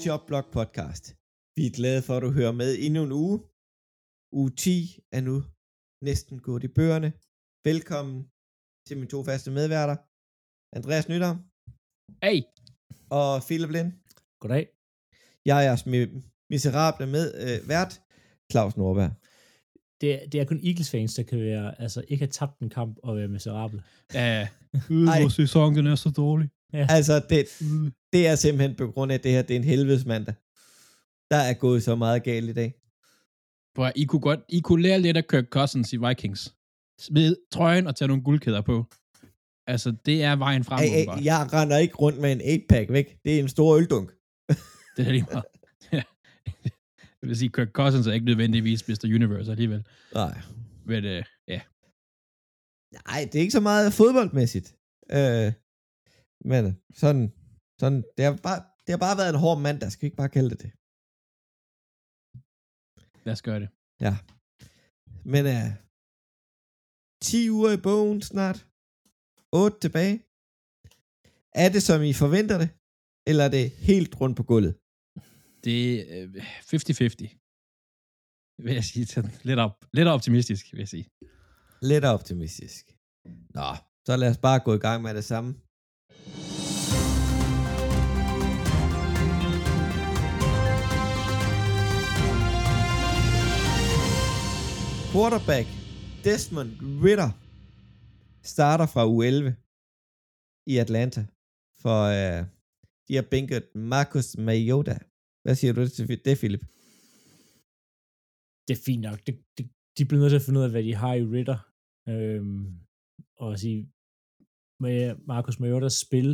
Velkommen til The Job Blog Podcast. Vi er glade for, at du hører med endnu en uge. Uge 10 er nu næsten gået i bøgerne. Velkommen til mine to faste medværter. Andreas Nytter Hey! og Philip Lind. Goddag. Jeg er jeres mi- miserable med øh, vært, Claus Norberg. Det, er- det er kun Eagles-fans, der kan være, altså ikke have tabt en kamp og være miserable. Ja, Ej. vores sæson, den er så dårlig. Altså, det, det er simpelthen på grund af det her, det er en helvedes mandag. Der er gået så meget galt i dag. At, I kunne godt, I kunne lære lidt af Kirk Cousins i Vikings. Smid trøjen og tage nogle guldkæder på. Altså, det er vejen frem. Ej, ej, jeg render ikke rundt med en 8-pack væk. Det er en stor øldunk. Det er lige meget. Ja. Jeg vil sige, Kirk Cousins er ikke nødvendigvis Mr. Universe alligevel. Nej. Men øh, ja, Nej, det er ikke så meget fodboldmæssigt. Øh, men sådan, sådan det, har bare, det har bare været en hård mand, der skal vi ikke bare kalde det det. lad os gøre det. Ja. Men øh, 10 uger i bogen snart. 8 tilbage. Er det, som I forventer det? Eller er det helt rundt på gulvet? Det er øh, 50-50. Vil jeg sige. Sådan, lidt, op, lidt optimistisk, vil jeg sige. Lidt optimistisk. Nå, så lad os bare gå i gang med det samme. Quarterback Desmond Ritter starter fra u 11 i Atlanta, for uh, de har bænket Marcus Mariota. Hvad siger du til det, Philip? Det er fint nok. Det, det, de bliver nødt til at finde ud af, hvad de har i Ritter. Øhm, og sige, med Marcus Mariotas spil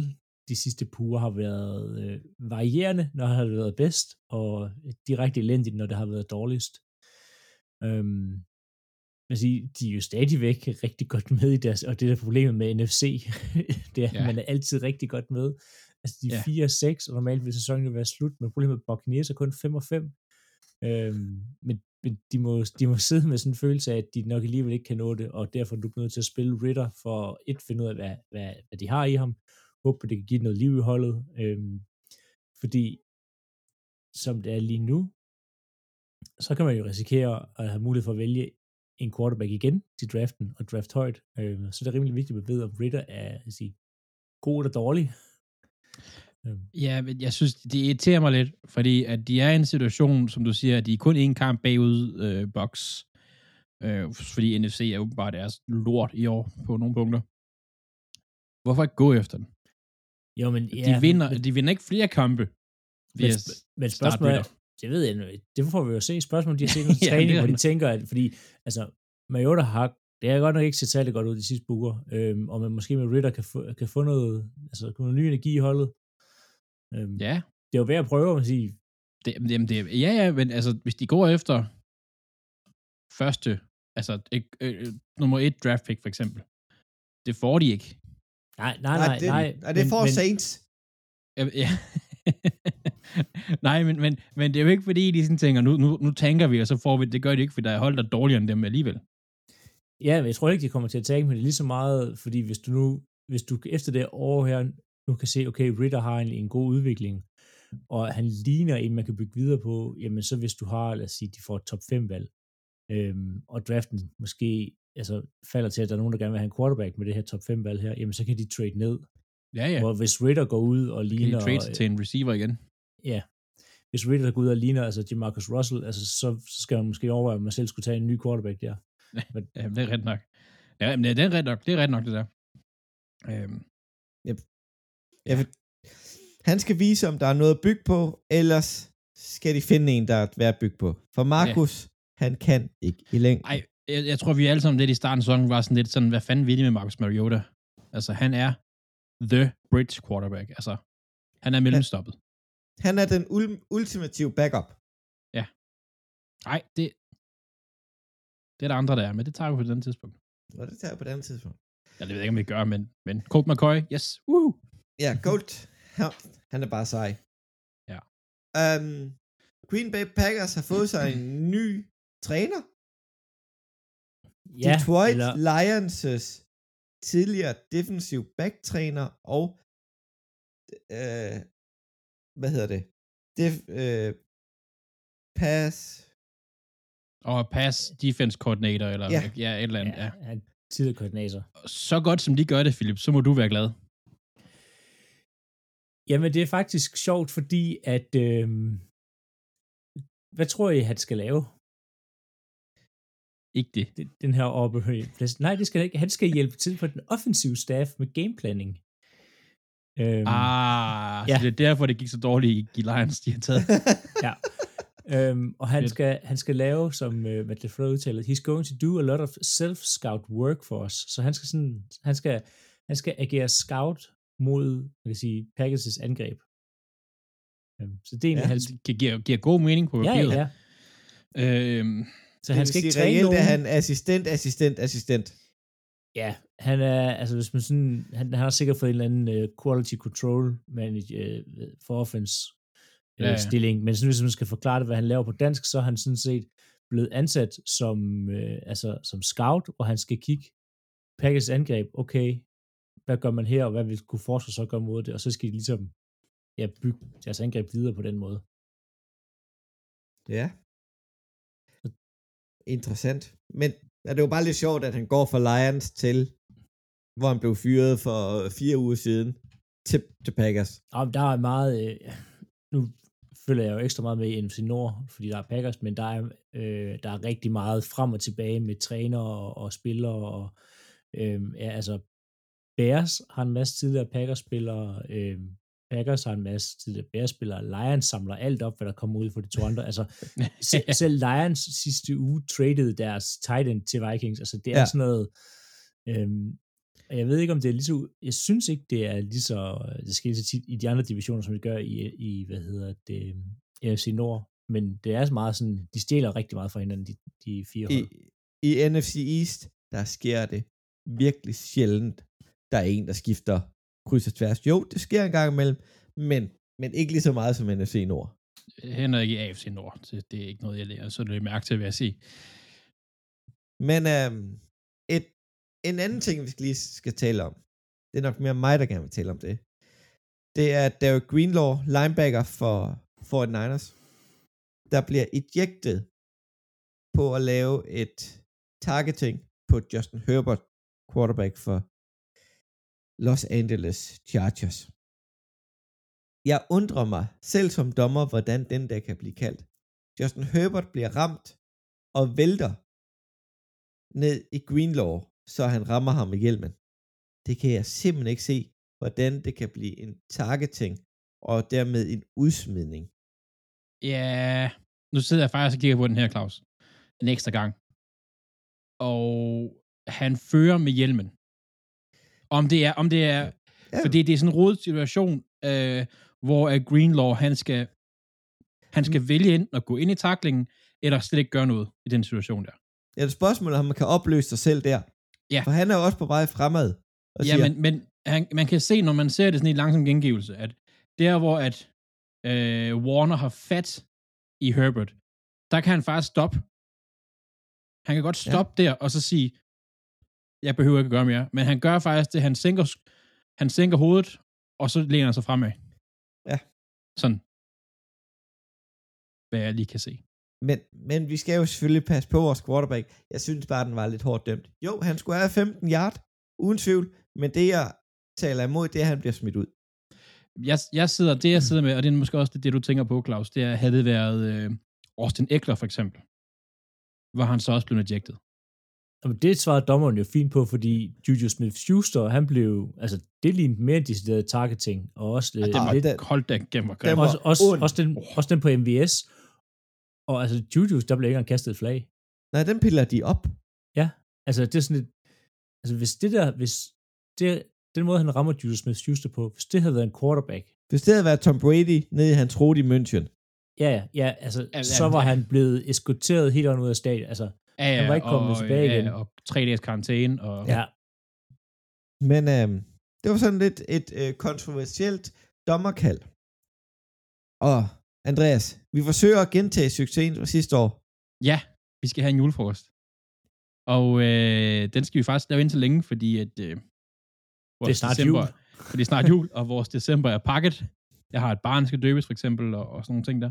de sidste puger har været øh, varierende, når han har været bedst, og direkte elendigt, når det har været dårligst. Øhm, man sige, de er jo stadigvæk rigtig godt med i deres, og det der problemet med NFC, det er, Ja. ja. man er altid rigtig godt med. Altså, de Ja. er 4 6, og normalt vil sæsonen jo være slut, men problemet med Buccaneers er kun 5 og 5. Øhm, men men de, må, de må sidde med sådan en følelse af, at de nok alligevel ikke kan nå det, og derfor er du nødt til at spille Ritter for et finde ud af, hvad, hvad, hvad de har i ham. Håber, det kan give noget liv i holdet. Øhm, fordi som det er lige nu, så kan man jo risikere at have mulighed for at vælge en quarterback igen til draften og draft højt. Øhm, så det er rimelig vigtigt at vide, om Ritter er sige, god eller dårlig. Øhm, Ja, men jeg synes, det irriterer mig lidt, fordi at de er i en situation, som du siger, at de er kun en kamp bagud øh, box. Øh, fordi NFC er åbenbart deres lort i år på nogle punkter. Hvorfor ikke gå efter den? jo, men Ja, de, vinder, men, de vinder ikke flere kampe. men, men spørgsmålet er. Det ved jeg. Det får vi jo se. Spørgsmålet, de har set Ja, træning, det er hvor de tænker, at fordi, altså, Mariota har, det har godt nok ikke set særlig godt ud de sidste uger, øhm, og man måske med Ritter kan få, kan få noget, altså, noget ny energi i holdet. Øhm, Ja, Det er jo værd at prøve, at sige, det, jamen det, ja, ja, men altså, hvis de går efter første, altså øh, øh, nummer et draft pick for eksempel, det får de ikke. nej, nej, nej, det, nej. nej det er for men, Saints. Ja, ja. Nej, men, men, men det er jo ikke fordi, de sådan tænker, nu, nu, nu tænker vi, og så får vi, det gør de ikke, fordi der er hold, der er dårligere end dem alligevel. Ja, men jeg tror ikke, de kommer til at tage, men det er lige så meget, fordi hvis du nu, hvis du efter det år her, nu kan se, okay, Ritter har en, en god udvikling, og han ligner en, man kan bygge videre på, jamen så hvis du har, lad os sige, de får et top 5 valg, øhm, og draften måske altså, falder til, at der er nogen, der gerne vil have en quarterback med det her top 5 valg her, jamen så kan de trade ned. Ja, ja. Ja. Hvor hvis Ritter går ud og Kan ligner... trade sig til en receiver igen? Ja. Hvis Ritter går ud og ligner, altså Marcus Russell, altså så, så skal man måske overveje, om man selv skulle tage en ny quarterback der. Men, Ja, det er ret nok. Ja, men det er ret nok, det er ret nok, det der. Øhm, Ja, for han skal vise, om der er noget at bygge på, ellers skal de finde en, der er værd at bygge på. For Markus, ja. han kan ikke i længden. ej, jeg, jeg tror, vi alle sammen lidt i starten af sæsonen var sådan lidt sådan, hvad fanden vil de med Marcus Mariota? Altså, han er the bridge quarterback. Altså, han er mellemstoppet. Han er den ul- ultimative backup. Nej, det, det er der andre, der er, men det tager vi på et andet tidspunkt. Og det tager jeg på et andet tidspunkt. Ja, det ved jeg ikke, om vi gør, men, men Colt McCoy, yes, woo! Ja, Gold, han, han er bare sej. Ja. Um, Green Bay Packers har fået sig en ny træner. ja, Detroit eller, Lions' tidligere defensiv backtræner og øh, hvad hedder det? Det, øh, pass. Og pass defense coordinator, eller Ja. ja, et eller andet. Ja. Ja, han er tidligere koordinator. Så godt som de gør det, Philip, så må du være glad. Jamen, det er faktisk sjovt, fordi at... Øh, hvad tror I, han skal lave? Ikke det. Den, den her plads? Nej, det skal ikke. Han skal hjælpe til på den offensive staff med gameplanning. Øhm, Ah, ja. så det er derfor, det gik så dårligt i Lions, de har taget. ja. Øhm, og han skal, han skal lave, som uh, Matt LaFleur udtaler, he's going to do a lot of self-scout work for us. Så han skal sådan, han skal, han skal agere scout mod, man kan sige, Packers' angreb. Øhm, så det er egentlig Ja. ja, hans... Det giver, giver god mening på Ja, papiret. ja. Øhm, Så det han skal ikke træne reelt nogen. er han assistent, assistent, assistent. Ja, han er, altså hvis man sådan, han, han har sikkert fået en eller anden uh, quality control manager uh, for offense uh, ja. ja. stilling, men sådan, hvis man skal forklare det, hvad han laver på dansk, så er han sådan set blevet ansat som, uh, altså, som scout, og han skal kigge Packers angreb, okay, hvad gør man her, og hvad vil kunne forsvar så gøre mod det, og så skal de ligesom ja, bygge deres angreb videre på den måde. Ja. Interessant. Men ja, det er jo bare lidt sjovt, at han går fra Lions til, hvor han blev fyret for fire uger siden, til, til Packers. Og der er meget, øh, nu følger jeg jo ekstra meget med i NFC Nord, fordi der er Packers, men der er, øh, der er rigtig meget frem og tilbage med træner og, og spillere, og øh, ja, altså Bears har en masse tidligere Packers-spillere, øh, Packers har en masse tidligere Bears-spillere, Lions samler alt op, hvad der kommer ud for de to andre, altså selv, selv Lions sidste uge traded deres tight end til Vikings, altså det er Ja. sådan noget, øhm, jeg ved ikke, om det er lige så, jeg synes ikke, det er lige så, det sker så tit i de andre divisioner, som det gør i, i hvad hedder det, AFC Nord, men det er meget sådan, de stjæler rigtig meget fra hinanden, de, de fire I, hold. I NFC East, der sker det virkelig sjældent. Der er en, der skifter kryds og tværs. Jo, det sker en gang imellem, men, men ikke lige så meget som NFC Nord. Hænder ikke i AFC Nord. Det, det er ikke noget, jeg lærer. Så det er mærke til, hvad jeg sige. Men øhm, et, en anden ting, vi lige skal tale om, det er nok mere mig, der gerne vil tale om det. Det er Derek Greenlaw, linebacker for 49ers, der bliver ejected på at lave et targeting på Justin Herbert, quarterback for Los Angeles Chargers. Jeg undrer mig selv som dommer, hvordan den der kan blive kaldt. Justin Herbert bliver ramt og vælter ned i Greenlaw, så han rammer ham med hjelmen. Det kan jeg simpelthen ikke se, hvordan det kan blive en targeting og dermed en udsmidning. Ja, nu sidder jeg faktisk og kigger på den her, Claus. En ekstra gang. Og han fører med hjelmen. Om det er, om det er, Ja. ja. fordi det er sådan en rodet situation, øh, hvor at Greenlaw, han skal, han skal Mm. vælge enten at gå ind i taklingen, eller slet ikke gøre noget i den situation der. Det er et spørgsmål, om man kan opløse sig selv der. Ja. For han er jo også på vej fremad. Og Ja, siger, men, men han, man kan se, når man ser det sådan i langsom gengivelse, at der, hvor at øh, Warner har fat i Herbert, der kan han faktisk stoppe. Han kan godt stoppe ja. der, og så sige, jeg behøver ikke at gøre mere. Men han gør faktisk det, han sænker, han sænker hovedet, og så læner han sig fremad. Ja. Sådan. Hvad jeg lige kan se. men, men vi skal jo selvfølgelig passe på vores quarterback. Jeg synes bare, den var lidt hårdt dømt. Jo, han skulle have 15 yard, uden tvivl. Men det, jeg taler imod, det er, at han bliver smidt ud. Jeg, jeg sidder, det jeg sidder med, og det er måske også det, du tænker på, Claus, det er, havde det været øh, Austin Eckler for eksempel, var han så også blevet ejected. Jamen, det svarede dommeren jo fint på, fordi Juju Smith-Schuster, han blev, altså det lignede mere en decideret targeting, og også Ja, øh, det var lidt den- koldt, der gennem var den også, også, også, den, også den på MVS. Og altså, Juju, der blev ikke engang kastet et flag. Nej, den piller de op. Altså, det er sådan et, altså hvis det der, hvis det, den måde, han rammer Juju Smith-Schuster på, hvis det havde været en quarterback, Hvis det havde været Tom Brady nede i hans rode i München, ja, ja, ja, altså, Ja, så ja, var ja. han blevet eskorteret helt ud af stadion. Altså, Ja, ja, han var ikke kommet og, tilbage ja, igen. Og tre dages karantæne. Og, ja, Men øhm, det var sådan lidt et øh, kontroversielt dommerkald. Og Andreas, vi forsøger at gentage succesen fra sidste år. ja, vi skal have en julefrokost. Og øh, den skal vi faktisk lave indtil længe, fordi at, øh, vores det er snart december, jul. For det er snart jul, og vores december er pakket. Jeg har et barn, der skal døbes, for eksempel, og, og sådan nogle ting der.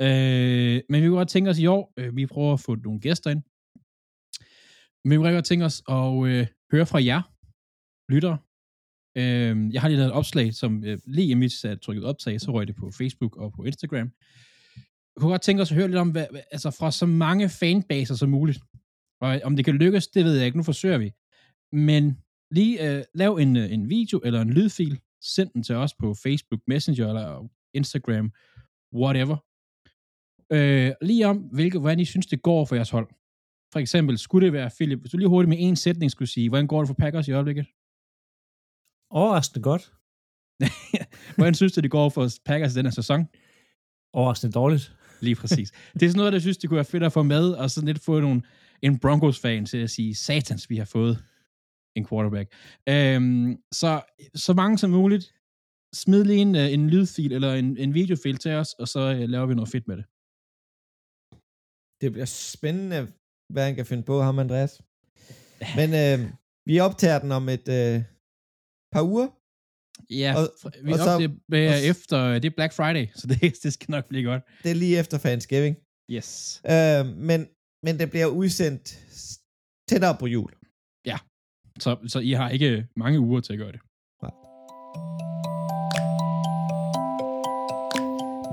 Øh, men vi kunne godt tænke os i år, øh, vi prøver at få nogle gæster ind. Men vi kunne godt tænke os at øh, høre fra jer, lyttere. Øh, jeg har lige lavet et opslag, som øh, lige inden vi satte trykket optag, så røg det på Facebook og på Instagram. Jeg kunne godt tænke os at høre lidt om, hvad, altså fra så mange fanbaser som muligt. Og om det kan lykkes, det ved jeg ikke. Nu forsøger vi. Men lige øh, lav en, øh, en video eller en lydfil. Send den til os på Facebook Messenger eller Instagram. Whatever. Øh, lige om, hvilke, hvordan I synes, det går for jeres hold. For eksempel, skulle det være, Philip, hvis du lige hurtigt med en sætning skulle sige, hvordan går det for Packers i øjeblikket? Overraskende godt. Hvordan synes du, det går for Packers i den her sæson? Overraskende dårligt. Lige præcis. det er sådan noget, der synes, det kunne være fedt at få med, og sådan lidt få nogle, en Broncos-fan til at sige, satans, vi har fået en quarterback. Øhm, så, så mange som muligt, smid lige en, øh, en lydfil eller en, en videofil til os, og så øh, laver vi noget fedt med det. Det bliver spændende, hvad han kan finde på, ham Andreas. Men øh, vi optager den om et øh, par uger. Ja, Og- vi og og så- øh, og efter, det er Black Friday, så det, det skal nok blive godt. Det er lige efter Thanksgiving. Yes. Øh, men, men det bliver udsendt tættere på jul. Så, så I har ikke mange uger til at gøre det.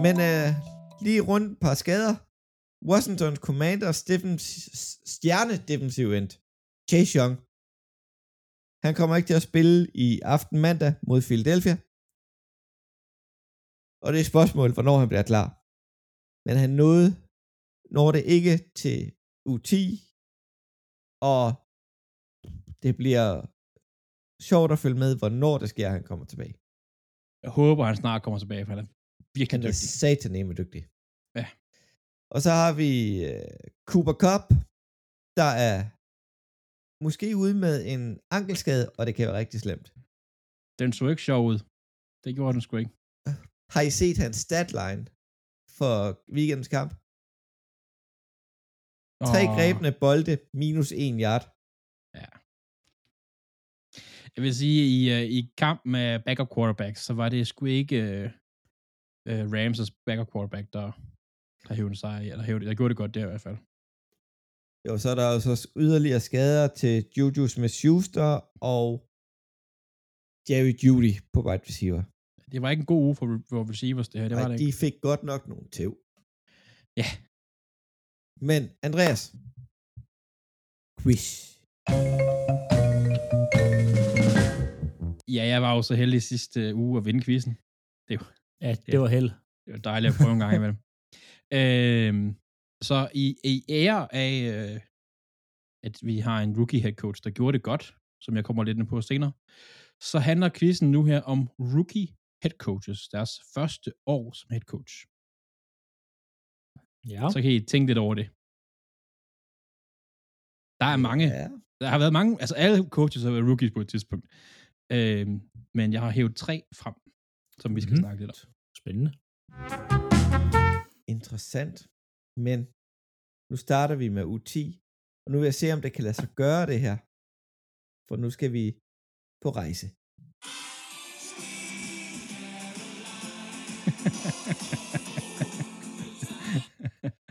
Men øh, lige rundt et par skader. Washington Commanders defens- stjerne defensiv end, Chase Young. Han kommer ikke til at spille i aften mandag mod Philadelphia. Og det er et spørgsmål, hvornår han bliver klar. Men han nåede, når det ikke til U10, og det bliver sjovt at følge med, hvornår det sker, at han kommer tilbage. Jeg håber, han snart kommer tilbage, for han er virkelig Han er dygtig. sataneme dygtig. Ja. Og så har vi uh, Cooper Cup, der er måske ude med en ankelskade, og det kan være rigtig slemt. Den så ikke sjov ud. Det gjorde den sgu ikke. Har I set hans statline for weekendens kamp? Tre Åh, grebne bolde, minus en yard. Jeg vil sige, i, uh, i kamp med backup quarterbacks, så var det sgu ikke uh, uh, Rams' backup quarterback, der, der hævde sig, eller hævde, der gjorde det godt der i hvert fald. Jo, så er der jo så yderligere skader til Juju Smith-Schuster og Jerry Judy på wide receiver. Det var ikke en god uge for, for receivers, det her. Det var Ej, det de ikke. fik godt nok nogle tæv. Ja. Men Andreas, quiz. Ja, jeg var jo så heldig sidste uh, uge at vinde quizzen. Ja, det Ja. var held. Det var dejligt at prøve en gang imellem. Øhm, så i, i ære af, øh, at vi har en rookie head coach, der gjorde det godt, som jeg kommer lidt ind på senere, så handler quizzen nu her om rookie head coaches, deres første år som head coach. Ja. Så kan I tænke lidt over det. Der er mange. Ja. Der har været mange, altså alle coaches har været rookies på et tidspunkt. Øhm, men jeg har hævet tre frem, som vi skal Mhm. snakke lidt om. Spændende. Interessant. Men nu starter vi med U10, og nu vil jeg se, om det kan lade sig gøre det her. For nu skal vi på rejse.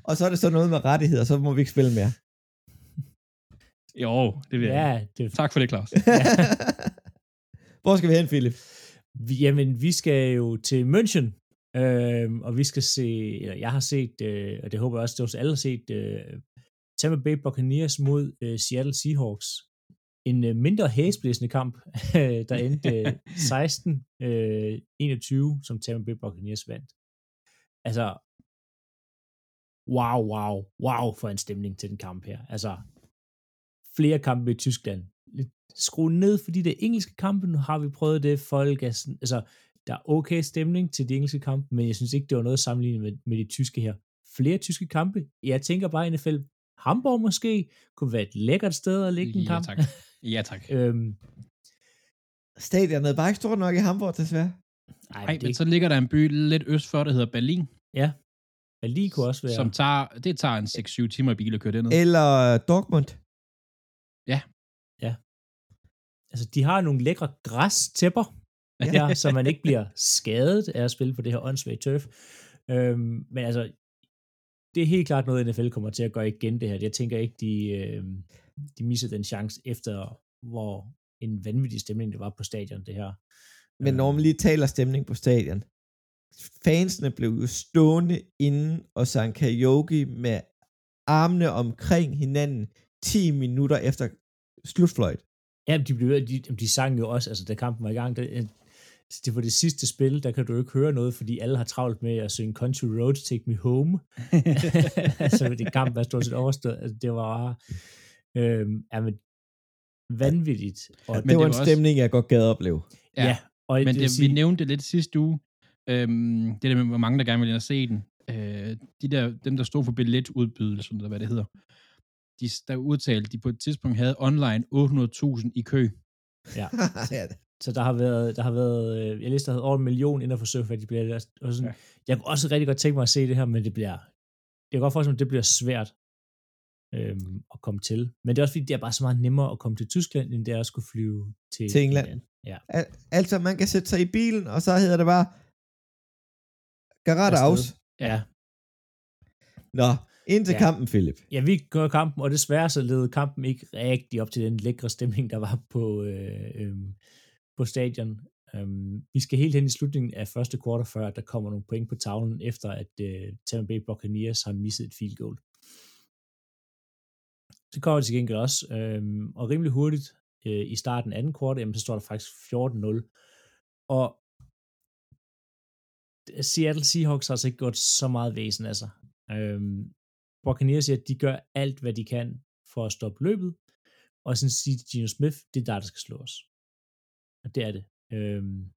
Og så er det så noget med rettigheder, så må vi ikke spille mere. Jo, det vil jeg. Ja, det, Tak for det, Claus. Hvor skal vi hen, Philip? Vi, jamen, vi skal jo til München, øh, og vi skal se, eller jeg har set, øh, og det håber jeg også, at alle har set, øh, Tampa Bay Buccaneers mod øh, Seattle Seahawks. En øh, mindre hæsblæsende kamp, der endte øh, 16-21, som Tampa Bay Buccaneers vandt. Altså, wow, wow, wow for en stemning til den kamp her. Altså, flere kampe i Tyskland. Lidt skru ned, fordi det er engelske kampe. Nu har vi prøvet det. Folk er sådan, altså, der er okay stemning til de engelske kampe, men jeg synes ikke, det var noget sammenlignet med, med de tyske her. Flere tyske kampe. Jeg tænker bare i NFL. Hamburg måske kunne være et lækkert sted at lægge en Ja, kamp. tak. Ja, tak. øhm, Stadionet er bare ikke stort nok i Hamburg, desværre. ej, Nej, det, men så ligger der en by lidt øst for, der hedder Berlin, ja, men lige kunne også være... som tager, det tager en 6-7 timer i bil at køre derned. Eller Dortmund. Altså, de har nogle lækre græstæpper. Ja, så man ikke bliver skadet af at spille på det her åndssvage turf. Øhm, men altså, det er helt klart noget, NFL kommer til at gøre igen det her. Jeg tænker ikke, de, øh, de misser den chance efter, hvor en vanvittig stemning det var på stadion, det her. Men når man lige taler stemning på stadion, fansene blev jo stående inden og sang karaoke med armene omkring hinanden 10 minutter efter slutfløjt. Ja, de, blev, de, de sang jo også, altså da kampen var i gang, det, det var det sidste spil, der kan du ikke høre noget, fordi alle har travlt med at synge Country Roads, Take Me Home. altså det kamp var stort set overstået. Altså, det var øhm, ja, men, vanvittigt. Og ja, det, det var en også... stemning, jeg godt gad opleve. Ja, ja og men det, sige... vi nævnte det lidt sidste uge, øhm, det der med, hvor mange der gerne ville ind og se den. Øh, de der, dem, der stod for billetudbydelsen, eller hvad det hedder, de, der udtalte, de på et tidspunkt havde online 800.000 i kø. Ja. Så der har været, der har været øh, jeg læste, der havde over en million inden for de bliver og sådan, ja. Jeg kunne også rigtig godt tænke mig at se det her, men det bliver, jeg kan godt forestille mig, at det bliver svært øhm, at komme til. Men det er også fordi, det er bare så meget nemmere at komme til Tyskland, end det er at skulle flyve til, til England. England. Ja. Al- altså, man kan sætte sig i bilen, og så hedder det bare Garada aus. Ja. Nå, ind til ja. kampen, Philip. Ja, vi gør kampen, og desværre så led kampen ikke rigtig op til den lækre stemning, der var på, øh, øh, på stadion. Øhm, vi skal helt hen i slutningen af første kvartal, før der kommer nogle point på tavlen, efter at øh, Tampa Bay Buccaneers har misset et field goal. Så kommer det til gengæld også, øhm, og rimelig hurtigt øh, i starten af anden kvartal, jamen, så står der faktisk 14-0. Og Seattle Seahawks har altså ikke gjort så meget væsen af sig. Øhm, Buccaneers siger, at de gør alt, hvad de kan for at stoppe løbet, og sådan siger Gino Smith, det er der, der skal slå os. Og det er det. Øhm,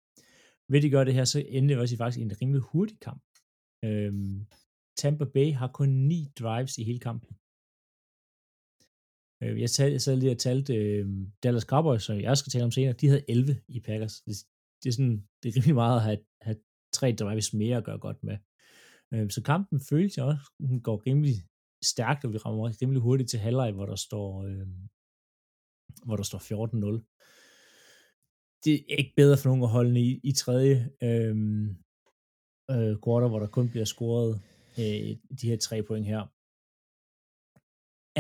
ved de gøre det her, så endte det også i faktisk en rimelig hurtig kamp. Øhm, Tampa Bay har kun ni drives i hele kampen. Øh, jeg, tal, jeg sad lige og talte øh, Dallas Cowboys, som jeg skal tale om senere, de havde 11 i Packers. Det, det er sådan, det er rimelig meget at have, have tre drives mere at gøre godt med. Øh, så kampen føles jeg også, den går rimelig stærkt, og vi rammer rimelig hurtigt til halvleg, hvor der står, øh, hvor der står 14-0 det er ikke bedre for nogen at holde i, i tredje øh, øh, quarter, hvor der kun bliver scoret øh, de her tre point her.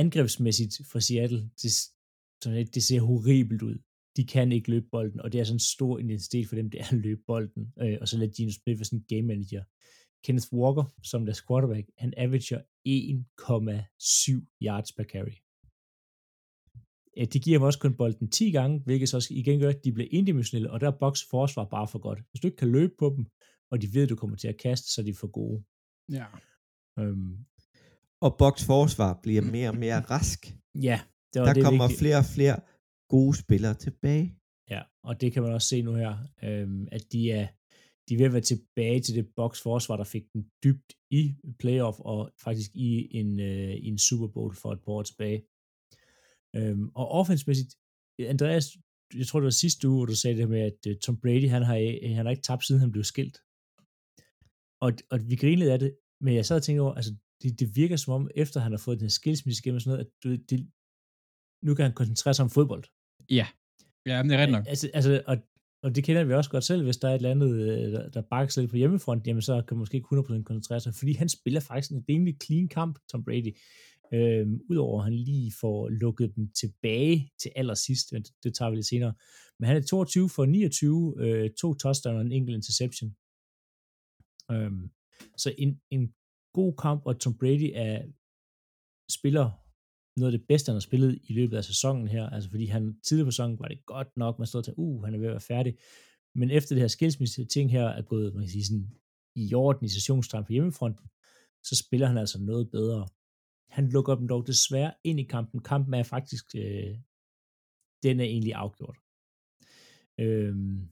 Angrebsmæssigt for Seattle, det, det ser horribelt ud. De kan ikke løbe bolden, og det er sådan en stor identitet for dem, det er at løbe bolden. Øh, og så lader Gino Smith være sådan en game manager. Kenneth Walker, som deres quarterback, han averager 1,7 yards per carry de giver dem også kun bolden 10 gange, hvilket så igen gør, at de bliver indimensionelle, og der er boks forsvar bare for godt. Hvis du ikke kan løbe på dem, og de ved, at du kommer til at kaste, så er de for gode. Ja. Øhm. Og boks forsvar bliver mere og mere rask. Ja. Det var der det kommer vigtigt. flere og flere gode spillere tilbage. Ja, og det kan man også se nu her, øhm, at de er, de er ved at være tilbage til det boks forsvar, der fik den dybt i playoff, og faktisk i en, øh, i en Super Bowl for et par år tilbage. Øhm, og offensmæssigt, Andreas, jeg tror det var sidste uge, hvor du sagde det med, at uh, Tom Brady, han har, han har ikke tabt, siden han blev skilt. Og, og vi grinede af det, men jeg sad og tænkte over, altså, det, det virker som om, efter han har fået den her skilsmisse igennem og sådan noget, at du, det, nu kan han koncentrere sig om fodbold. Ja, ja det er ret nok. Altså, altså, og, og det kender vi også godt selv, hvis der er et eller andet, øh, der, der bakker sig lidt på hjemmefront, jamen så kan man måske ikke 100% koncentrere sig, fordi han spiller faktisk en rimelig clean kamp, Tom Brady. Øh, Udover at han lige får lukket dem tilbage til allersidst, men det, det tager vi lidt senere. Men han er 22 for 29, øh, to touchdowns og en enkelt interception. Øh, så en, en god kamp, og Tom Brady er spiller noget af det bedste, han har spillet i løbet af sæsonen her, altså fordi han tidligere på sæsonen var det godt nok, man stod til, uh, han er ved at være færdig, men efter det her skilsmisse ting her er gået, man kan sige sådan, i orden i sessionstegn på hjemmefronten, så spiller han altså noget bedre. Han lukker dem dog desværre ind i kampen. Kampen er faktisk, øh, den er egentlig afgjort. Øhm,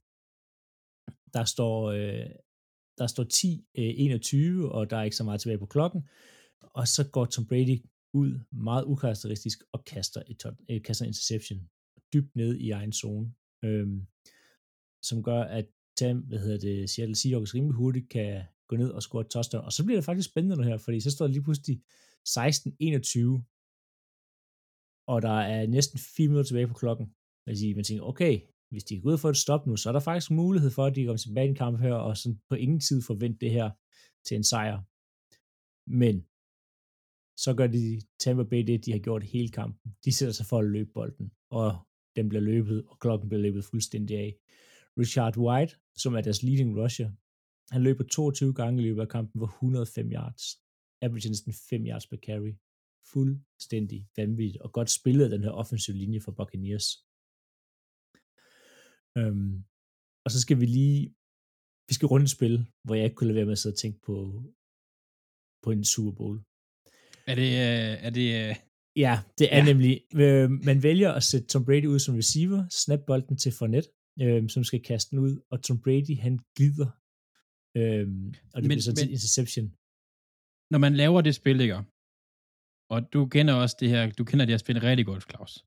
der står, øh, der står 10-21, øh, og der er ikke så meget tilbage på klokken. Og så går Tom Brady ud meget ukarakteristisk og kaster et, øh, kaster interception dybt ned i egen zone, øhm, som gør, at Tam, hvad hedder det, Seattle Seahawks rimelig hurtigt kan gå ned og score et touchdown. Og så bliver det faktisk spændende nu her, fordi så står det lige pludselig 16-21, og der er næsten 4 minutter tilbage på klokken. Altså, man tænker, okay, hvis de er gået for et stop nu, så er der faktisk mulighed for, at de kommer tilbage i en kamp her, og sådan på ingen tid forvente det her til en sejr. Men så gør de Tampa Bay det, de har gjort hele kampen. De sætter sig for at løbe bolden, og den bliver løbet, og klokken bliver løbet fuldstændig af. Richard White, som er deres leading rusher, han løber 22 gange i løbet af kampen for 105 yards. Average næsten 5 yards per carry. Fuldstændig vanvittigt, og godt spillet den her offensive linje for Buccaneers. Øhm, og så skal vi lige, vi skal runde et spil, hvor jeg ikke kunne lade være med at sidde og tænke på, på en Super Bowl. Er det, øh, er det, øh, Ja, det er Ja. nemlig, øh, man vælger at sætte Tom Brady ud som receiver, snap bolden til Fournette, øh, som skal kaste den ud, og Tom Brady, han glider, øh, og det Men- bliver så til men- interception. Når man laver det spil, ikke? Og du kender også det her, du kender det her spil rigtig godt, Claus.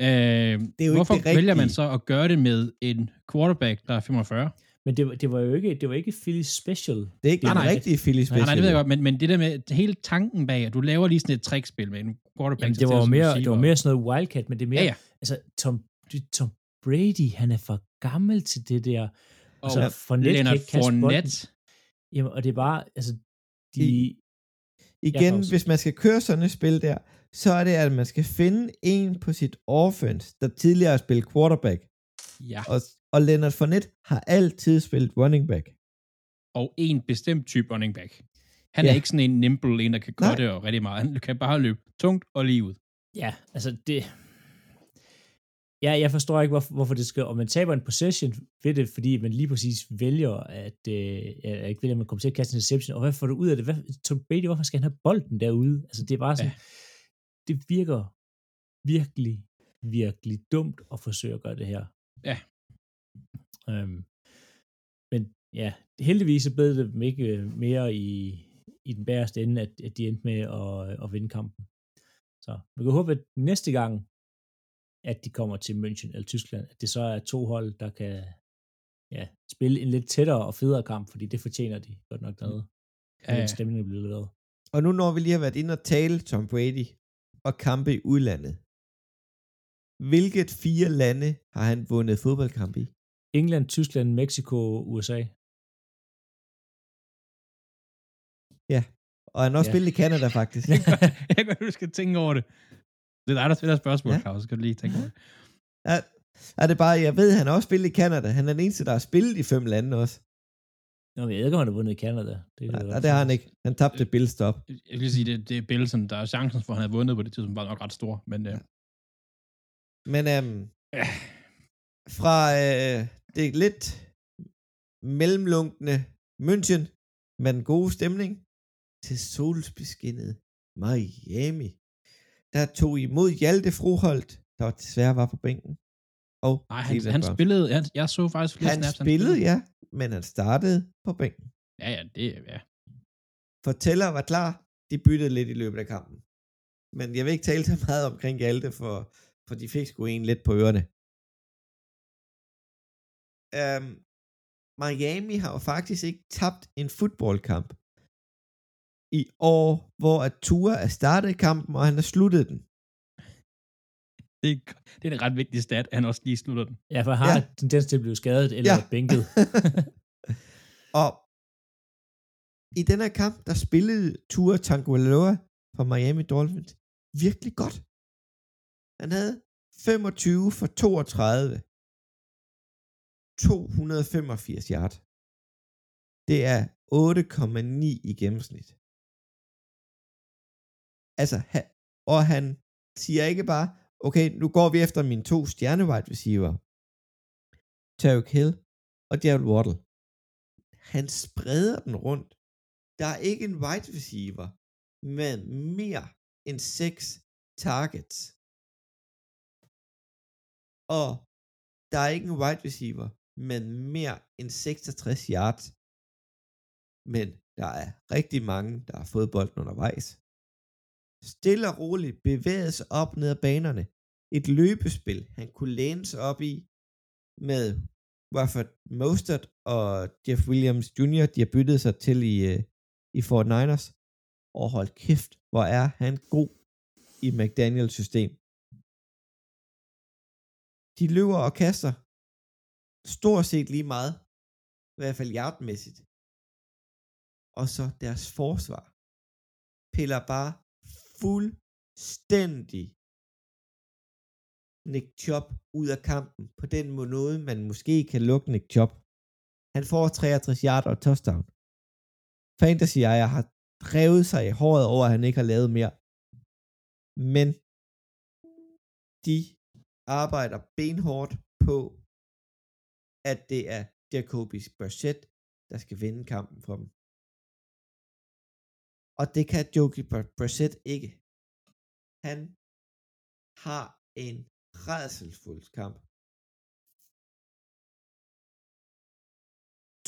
Øh, Det er jo hvorfor ikke det vælger man så at gøre det med en quarterback, der er 45? Men det, var- det var jo ikke, det var ikke Philly special. Det er ikke Nej, nej. rigtige Philly Nej, special. nej, det ved jeg godt, men, men det der med hele tanken bag, at du laver lige sådan et trickspil med en quarterback. Jamen, det var som mere, det var mere sådan noget wildcat, men det er mere, Ja, ja. altså Tom, Tom Brady, han er for gammel til det der. Og Altså, Fournette kan Leonard ikke bolden. Fournette. Jamen, og det er bare, altså, de, I- Igen, hvis man skal køre sådan et spil der, så er det, at man skal finde en på sit offense, der tidligere har spillet quarterback. Ja, Og, og Leonard Fournette har altid spillet running back. og en bestemt type running back. Han Ja. er ikke sådan en nimble, en der kan cutte og rigtig meget. Han kan bare løbe tungt og lige ud. Ja, altså det... Ja, jeg forstår ikke, hvorfor, hvorfor det skal... Og man taber en possession ved det, fordi man lige præcis vælger, at... Øh, ja, ikke vælger, at man kommer til at kaste en interception. Og hvad får du ud af det? Hvad, Tom Brady, hvorfor skal han have bolden derude? Altså, det er bare sådan... Ja. Det virker virkelig, virkelig dumt at forsøge at gøre det her. Ja. Øhm, men ja, heldigvis så blev det dem ikke øh, mere i, i den bæreste ende, at, at de endte med at, at vinde kampen. Så vi kan håbe, at næste gang, at de kommer til München eller Tyskland, at det så er to hold, der kan ja, spille en lidt tættere og federe kamp, fordi det fortjener de godt nok dernede. Ja, Ja, ja. stemning er blevet lavet. Og nu når vi lige har været inde og tale Tom Brady og kampe i udlandet. Hvilket fire lande har han vundet fodboldkamp i? England, Tyskland, Mexico, USA. Og han har også Ja. spillet i Canada, faktisk. jeg kan du skal tænke over det. Det er dig, der stiller spørgsmål, Ja. ja. Claus. Skal du lige tænke over det. er, er det bare, jeg ved, han har også spillet i Canada. Han er den eneste, der har spillet i fem lande også. Nå, men jeg ved ikke, om han har vundet i Canada. Det, Nej, nej, det har han ikke. Han tabte Bills stop. Jeg vil sige, det, det er Bill, som der er chancen for, at han havde vundet på det tidspunkt, var nok ret stor. Men øh, Men øhm, Ja. fra øh, det lidt mellemlunkende München med den gode stemning til solsbeskinnet Miami. Der tog imod Hjalte Froholt, der desværre var på bænken. Og nej, han, han spillede, han, jeg så faktisk flere han snaps. spillede, ja, men han startede på bænken. Ja, ja, det er, ja. Fortæller var klar, de byttede lidt i løbet af kampen. Men jeg vil ikke tale så meget omkring Hjalte, for, for de fik sgu en lidt på ørerne. Um, Miami har jo faktisk ikke tabt en fodboldkamp i år, hvor at Tua er startet kampen, og han har sluttet den. Det, er, det er en ret vigtig stat, at han også lige slutter den. Ja, for han har Ja. ja. tendens til at blive skadet eller Ja. ja. bænket. og i den her kamp, der spillede Tua Tagovailoa fra Miami Dolphins virkelig godt. Han havde 25 for 32. 285 yard. Det er 8,9 i gennemsnit. Altså, han, og han siger ikke bare, okay, nu går vi efter mine to stjerne wide receiver. Tarek Hill og Jared Waddle. Han spreder den rundt. Der er ikke en wide receiver med mere end seks targets. Og der er ikke en wide receiver med mere end 66 yards. Men der er rigtig mange, der har fået bolden undervejs. Stille og roligt bevægede sig op ned ad banerne. Et løbespil, han kunne læne sig op i med Rafford Mostert og Jeff Williams Jr., de har byttet sig til i, øh, i Fort Niners. Og hold kæft, hvor er han god i McDaniels system. De løber og kaster stort set lige meget, i hvert fald hjertemæssigt. Og så deres forsvar piller bare fuldstændig Nick Chop ud af kampen på den måde, man måske kan lukke Nick Chop. Han får 63 yard og touchdown. Fantasy jeg har drevet sig i håret over, at han ikke har lavet mere. Men de arbejder benhårdt på, at det er Jacoby Brissett, der skal vinde kampen for dem. Og det kan Jacoby Brissett ikke. Han har en redselsfuld kamp.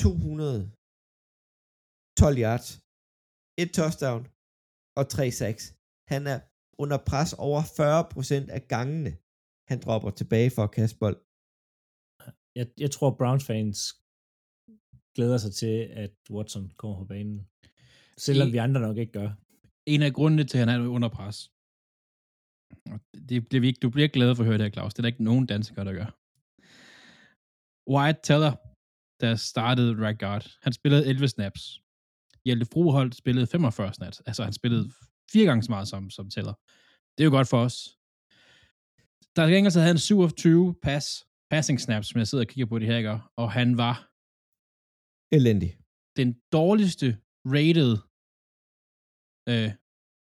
212 yards, et touchdown og 3 sacks. Han er under pres over 40% af gangene, han dropper tilbage for at kaste bold. Jeg, jeg tror, Browns fans glæder sig til, at Watson kommer på banen. Selvom I, vi andre nok ikke gør. En af grundene til, at han er under pres, det bliver vi ikke, du bliver ikke glad for at høre det her, Claus. Det er der ikke nogen danskere, der gør. Wyatt Teller, der startede right guard, han spillede 11 snaps. Hjelte Froholt spillede 45 snaps. Altså, han spillede fire gange så meget som, som Teller. Det er jo godt for os. Der er så havde han 27 pass, passing snaps, som jeg sidder og kigger på det her, ikke? og han var elendig. Den dårligste rated øh,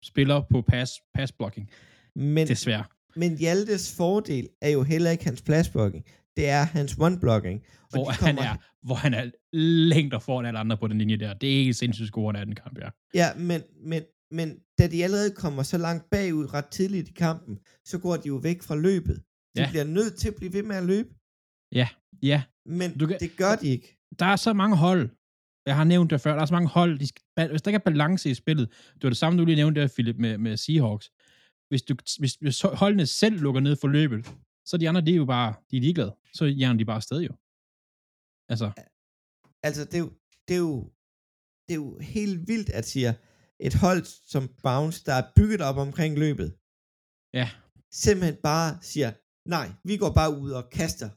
spiller på pass, pass blocking. Men, Desværre. Men Hjaltes fordel er jo heller ikke hans pladsblocking. Det er hans one-blocking. Hvor, kommer... han er, hvor han er længder foran alle andre på den linje der. Det er ikke sindssygt scorende af den kamp, ja. Ja, men, men, men da de allerede kommer så langt bagud ret tidligt i kampen, så går de jo væk fra løbet. De ja. bliver nødt til at blive ved med at løbe. Ja, ja. Men du kan, det gør de ikke. Der er så mange hold, jeg har nævnt det før, der er så mange hold, de skal, hvis der ikke er balance i spillet, det var det samme, du lige nævnte der, Philip, med, med Seahawks, hvis, du, hvis, hvis holdene selv lukker ned for løbet, så de andre, de er jo bare, de er ligeglade. Så hjernen de bare afsted jo. Altså. Altså, det er jo, det er jo, det er jo helt vildt at sige, et hold som Bounce, der er bygget op omkring løbet, ja. simpelthen bare siger, nej, vi går bare ud og kaster.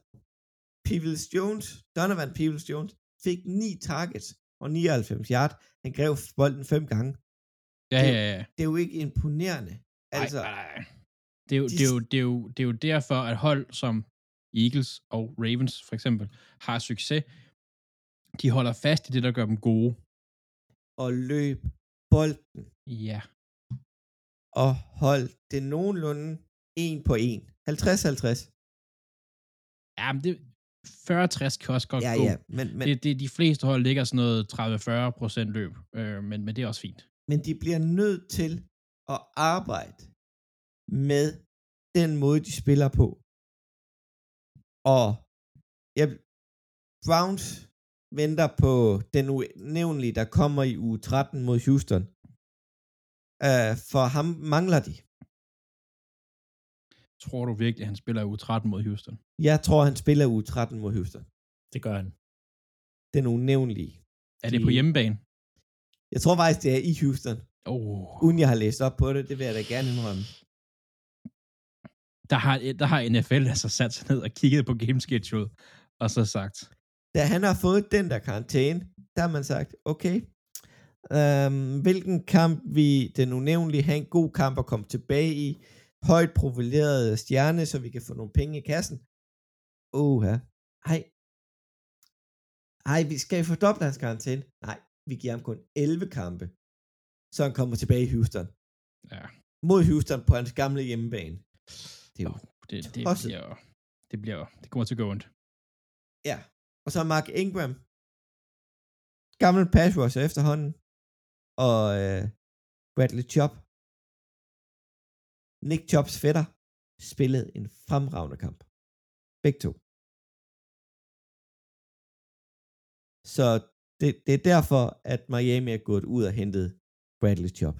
Peebles Jones, Donovan Peebles Jones, fik 9 targets og 99 yard. Han grev bolden fem gange. Ja, det, ja, ja. Det er jo ikke imponerende. Altså, ej, ej, ej. Det, er jo, de... det, er jo, det, er jo, det er jo derfor, at hold som Eagles og Ravens for eksempel har succes. De holder fast i det, der gør dem gode. Og løb bolden. Ja. Og hold det nogenlunde en på en. 50-50. Ja, men det, 40-60 kan også godt ja, gå. Ja, men, men, det, det, de fleste hold ligger sådan noget 30-40 procent løb, øh, men, men det er også fint. Men de bliver nødt til at arbejde med den måde, de spiller på. Og jeg, Browns venter på den nævnlige, der kommer i uge 13 mod Houston. Uh, for ham mangler de. Tror du virkelig, at han spiller uge 13 mod Houston? Jeg tror, han spiller uge 13 mod Houston. Det gør han. Den unævnlige. Er det på hjemmebane? Jeg tror faktisk, det er i Houston. Oh. Uden jeg har læst op på det, det vil jeg da gerne indrømme. Der har, der har NFL altså sat sig ned og kigget på game schedule, og så sagt. Da han har fået den der karantæne, der har man sagt, okay, øhm, hvilken kamp vi den unævnlige have en god kamp at komme tilbage i, højt profileret stjerne, så vi kan få nogle penge i kassen. Åh, ja. Hej. Hej, vi skal fordoble hans karantæne. Nej, vi giver ham kun 11 kampe så han kommer tilbage i Houston. Ja. Mod Houston på hans gamle hjemmebane. Det, er jo det, det, bliver, det bliver, det kommer til at gå ondt. Ja, og så Mark Ingram, gammel pass rusher efterhånden, og øh, Bradley Chop. Nick Chops fætter spillede en fremragende kamp. Begge to. Så det, det er derfor, at Miami er gået ud og hentet Bradley Chop.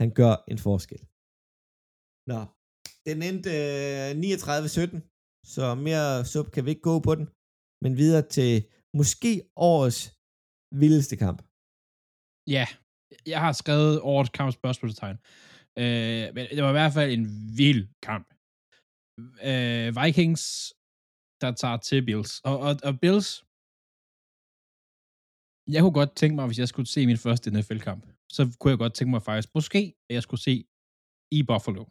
Han gør en forskel. Nå, den endte øh, 39-17, så mere sub kan vi ikke gå på den, men videre til måske årets vildeste kamp. Ja, jeg har skrevet årets kamp spørgsmålstegn. Øh, men det var i hvert fald en vild kamp. Øh, Vikings der tager til Bills. Og, og, og Bills, jeg kunne godt tænke mig, hvis jeg skulle se min første NFL-kamp, så kunne jeg godt tænke mig faktisk, måske, at jeg skulle se i Buffalo.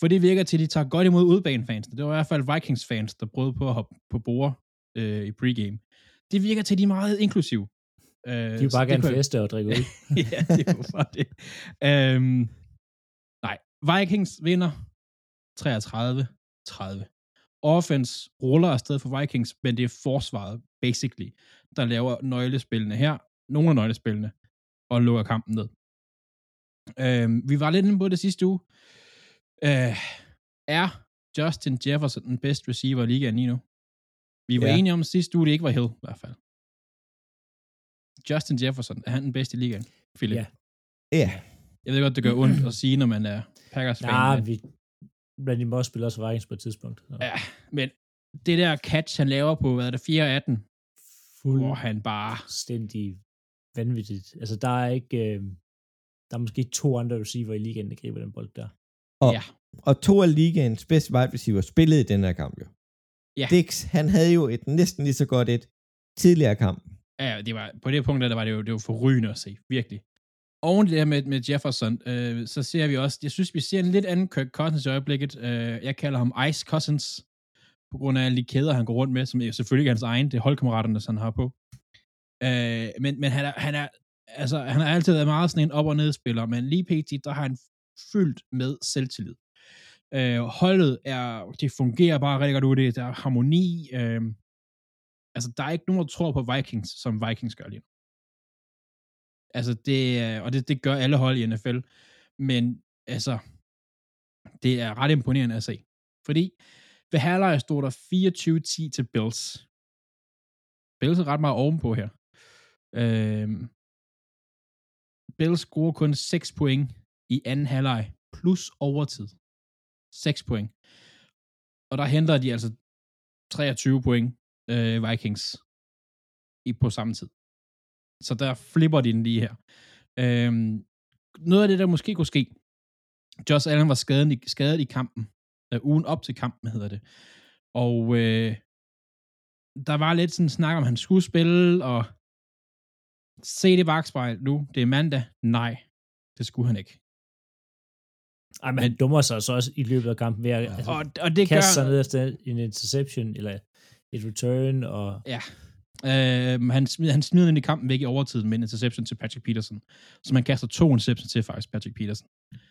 For det virker til, at de tager godt imod udbanefansene. Det var i hvert fald Vikings-fans, der prøvede på at hoppe på bord øh, i pregame. Det virker til, at de er meget inklusive. Øh, de vil bare gerne feste og drikke ud. ja, det er bare det. Øhm, nej, Vikings vinder 33-30. Offense ruller afsted for Vikings, men det er forsvaret, basically, der laver nøglespillene her, nogle af nøglespillene, og lukker kampen ned. Øhm, vi var lidt inde på det sidste uge. Øh, er Justin Jefferson den bedste receiver i ligaen lige nu? Vi var ja. enige om sidste uge, det ikke var Hill, i hvert fald. Justin Jefferson, er han den bedste i ligaen, Philip? Ja. Ja. Jeg ved godt, det gør ondt at sige, når man er Packers-fan. Nej, vi, Randy Moss spiller også Vikings på et tidspunkt. Så. Ja, men det der catch, han laver på, hvad er det, 4-18, Fuld hvor han bare... Fuldstændig vanvittigt. Altså, der er ikke... Øh, der er måske to andre receiver i ligaen, der griber den bold der. Og, Ja. og to af ligaens bedste wide receiver spillede i den her kamp jo. Ja. Dix, han havde jo et næsten lige så godt et tidligere kamp. Ja, det var, på det punkt, der var det jo, det var forrygende at se, virkelig. Oven det her med, med Jefferson, øh, så ser vi også, jeg synes, vi ser en lidt anden Kirk Cousins i øjeblikket. Øh, jeg kalder ham Ice Cousins, på grund af alle de kæder, han går rundt med, som er selvfølgelig ikke hans egen, det er holdkammeraterne, som han har på. Øh, men, men han er, han er, altså, han har altid været meget sådan en op- og nedspiller, men lige pt, der har han fyldt med selvtillid. Øh, holdet er, det fungerer bare rigtig godt ud det, der er harmoni, øh, altså, der er ikke nogen, der tror på Vikings, som Vikings gør lige nu. Altså, det, øh, og det, det gør alle hold i NFL. Men, altså, det er ret imponerende at se. Fordi ved halvleg stod der 24-10 til Bills. Bills er ret meget ovenpå her. Øhm, Bills scorer kun 6 point i anden halvleg, plus overtid. 6 point. Og der henter de altså 23 point øh, Vikings i, på samme tid. Så der flipper de den lige her. Øhm, noget af det, der måske kunne ske, Josh Allen var skadet i, skadet i kampen, øh, ugen op til kampen hedder det, og øh, der var lidt sådan snak om, at han skulle spille, og se det bagspejl nu, det er mandag, nej, det skulle han ikke. Ej, men han dummer sig så også i løbet af kampen ved at altså, Og, og det gør... kaste sig ned efter en interception, eller et return, og Ja. Øh, han, smider, han smider ind i kampen væk i overtiden med en interception til Patrick Peterson. Så man kaster to interceptions til faktisk Patrick Peterson.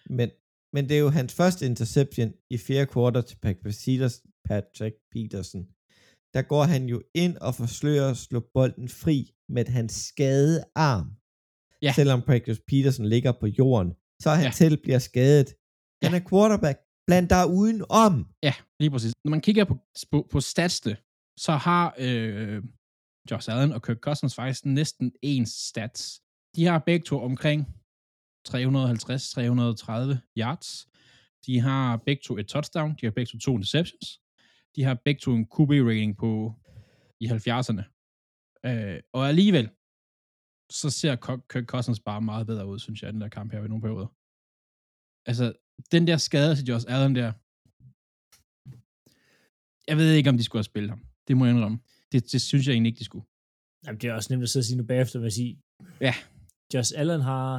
Men, men det er jo hans første interception i fjerde kvartal til Patrick Peters- Patrick Peterson. Der går han jo ind og forsøger at slå bolden fri med hans skadede arm. Ja. Selvom Patrick Peterson ligger på jorden, så han Ja. ja. selv bliver skadet. Han er quarterback. Bland der uden om. Ja, lige præcis. Når man kigger på, på, på statsene, så har øh, Josh Allen og Kirk Cousins faktisk næsten ens stats. De har begge to omkring 350-330 yards. De har begge to et touchdown. De har begge to to interceptions. De har begge to en QB-rating på i 70'erne. Øh, og alligevel, så ser Kirk Cousins bare meget bedre ud, synes jeg, den der kamp her i nogle perioder. Altså, den der skade til Josh Allen der, jeg ved ikke, om de skulle have spillet ham. Det må jeg indrømme. Det, det synes jeg egentlig ikke, de skulle. Jamen, det er også nemt at sidde og sige nu bagefter, med at sige, Ja. Josh Allen har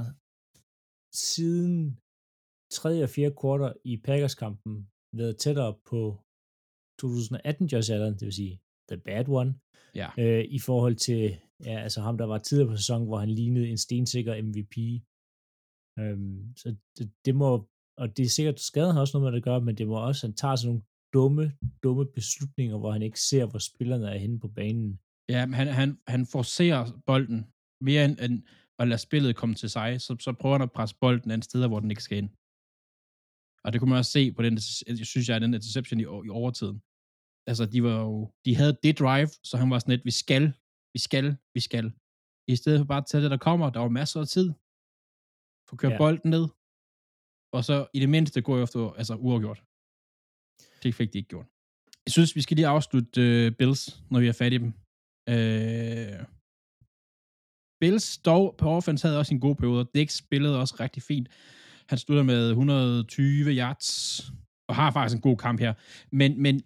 siden 3. og 4. kvartal i Packers-kampen været tættere på 2018 Josh Allen, det vil sige the bad one, Ja. øh, i forhold til ja, altså ham, der var tidligere på sæsonen, hvor han lignede en stensikker MVP. Øhm, så det, det må, og det er sikkert, skaden har også noget med det at gøre, men det må også, han tager sådan nogle dumme, dumme beslutninger, hvor han ikke ser, hvor spillerne er henne på banen. Ja, men han, han, han forcerer bolden mere end, end at lade spillet komme til sig, så, så prøver han at presse bolden an steder, hvor den ikke skal ind. Og det kunne man også se på den, jeg synes jeg, den interception i, i overtiden. Altså, de var jo, de havde det drive, så han var sådan lidt, vi skal, vi skal, vi skal. I stedet for bare at tage det, der kommer, der var masser af tid. Få kørt Ja. ja. bolden ned. Og så i det mindste gå efter, altså uafgjort. Det fik de ikke gjort. Jeg synes, vi skal lige afslutte uh, Bills, når vi er fat i dem. Uh, Bills dog på offense havde også en god periode. Dix spillede også rigtig fint. Han slutter med 120 yards, og har faktisk en god kamp her. Men, men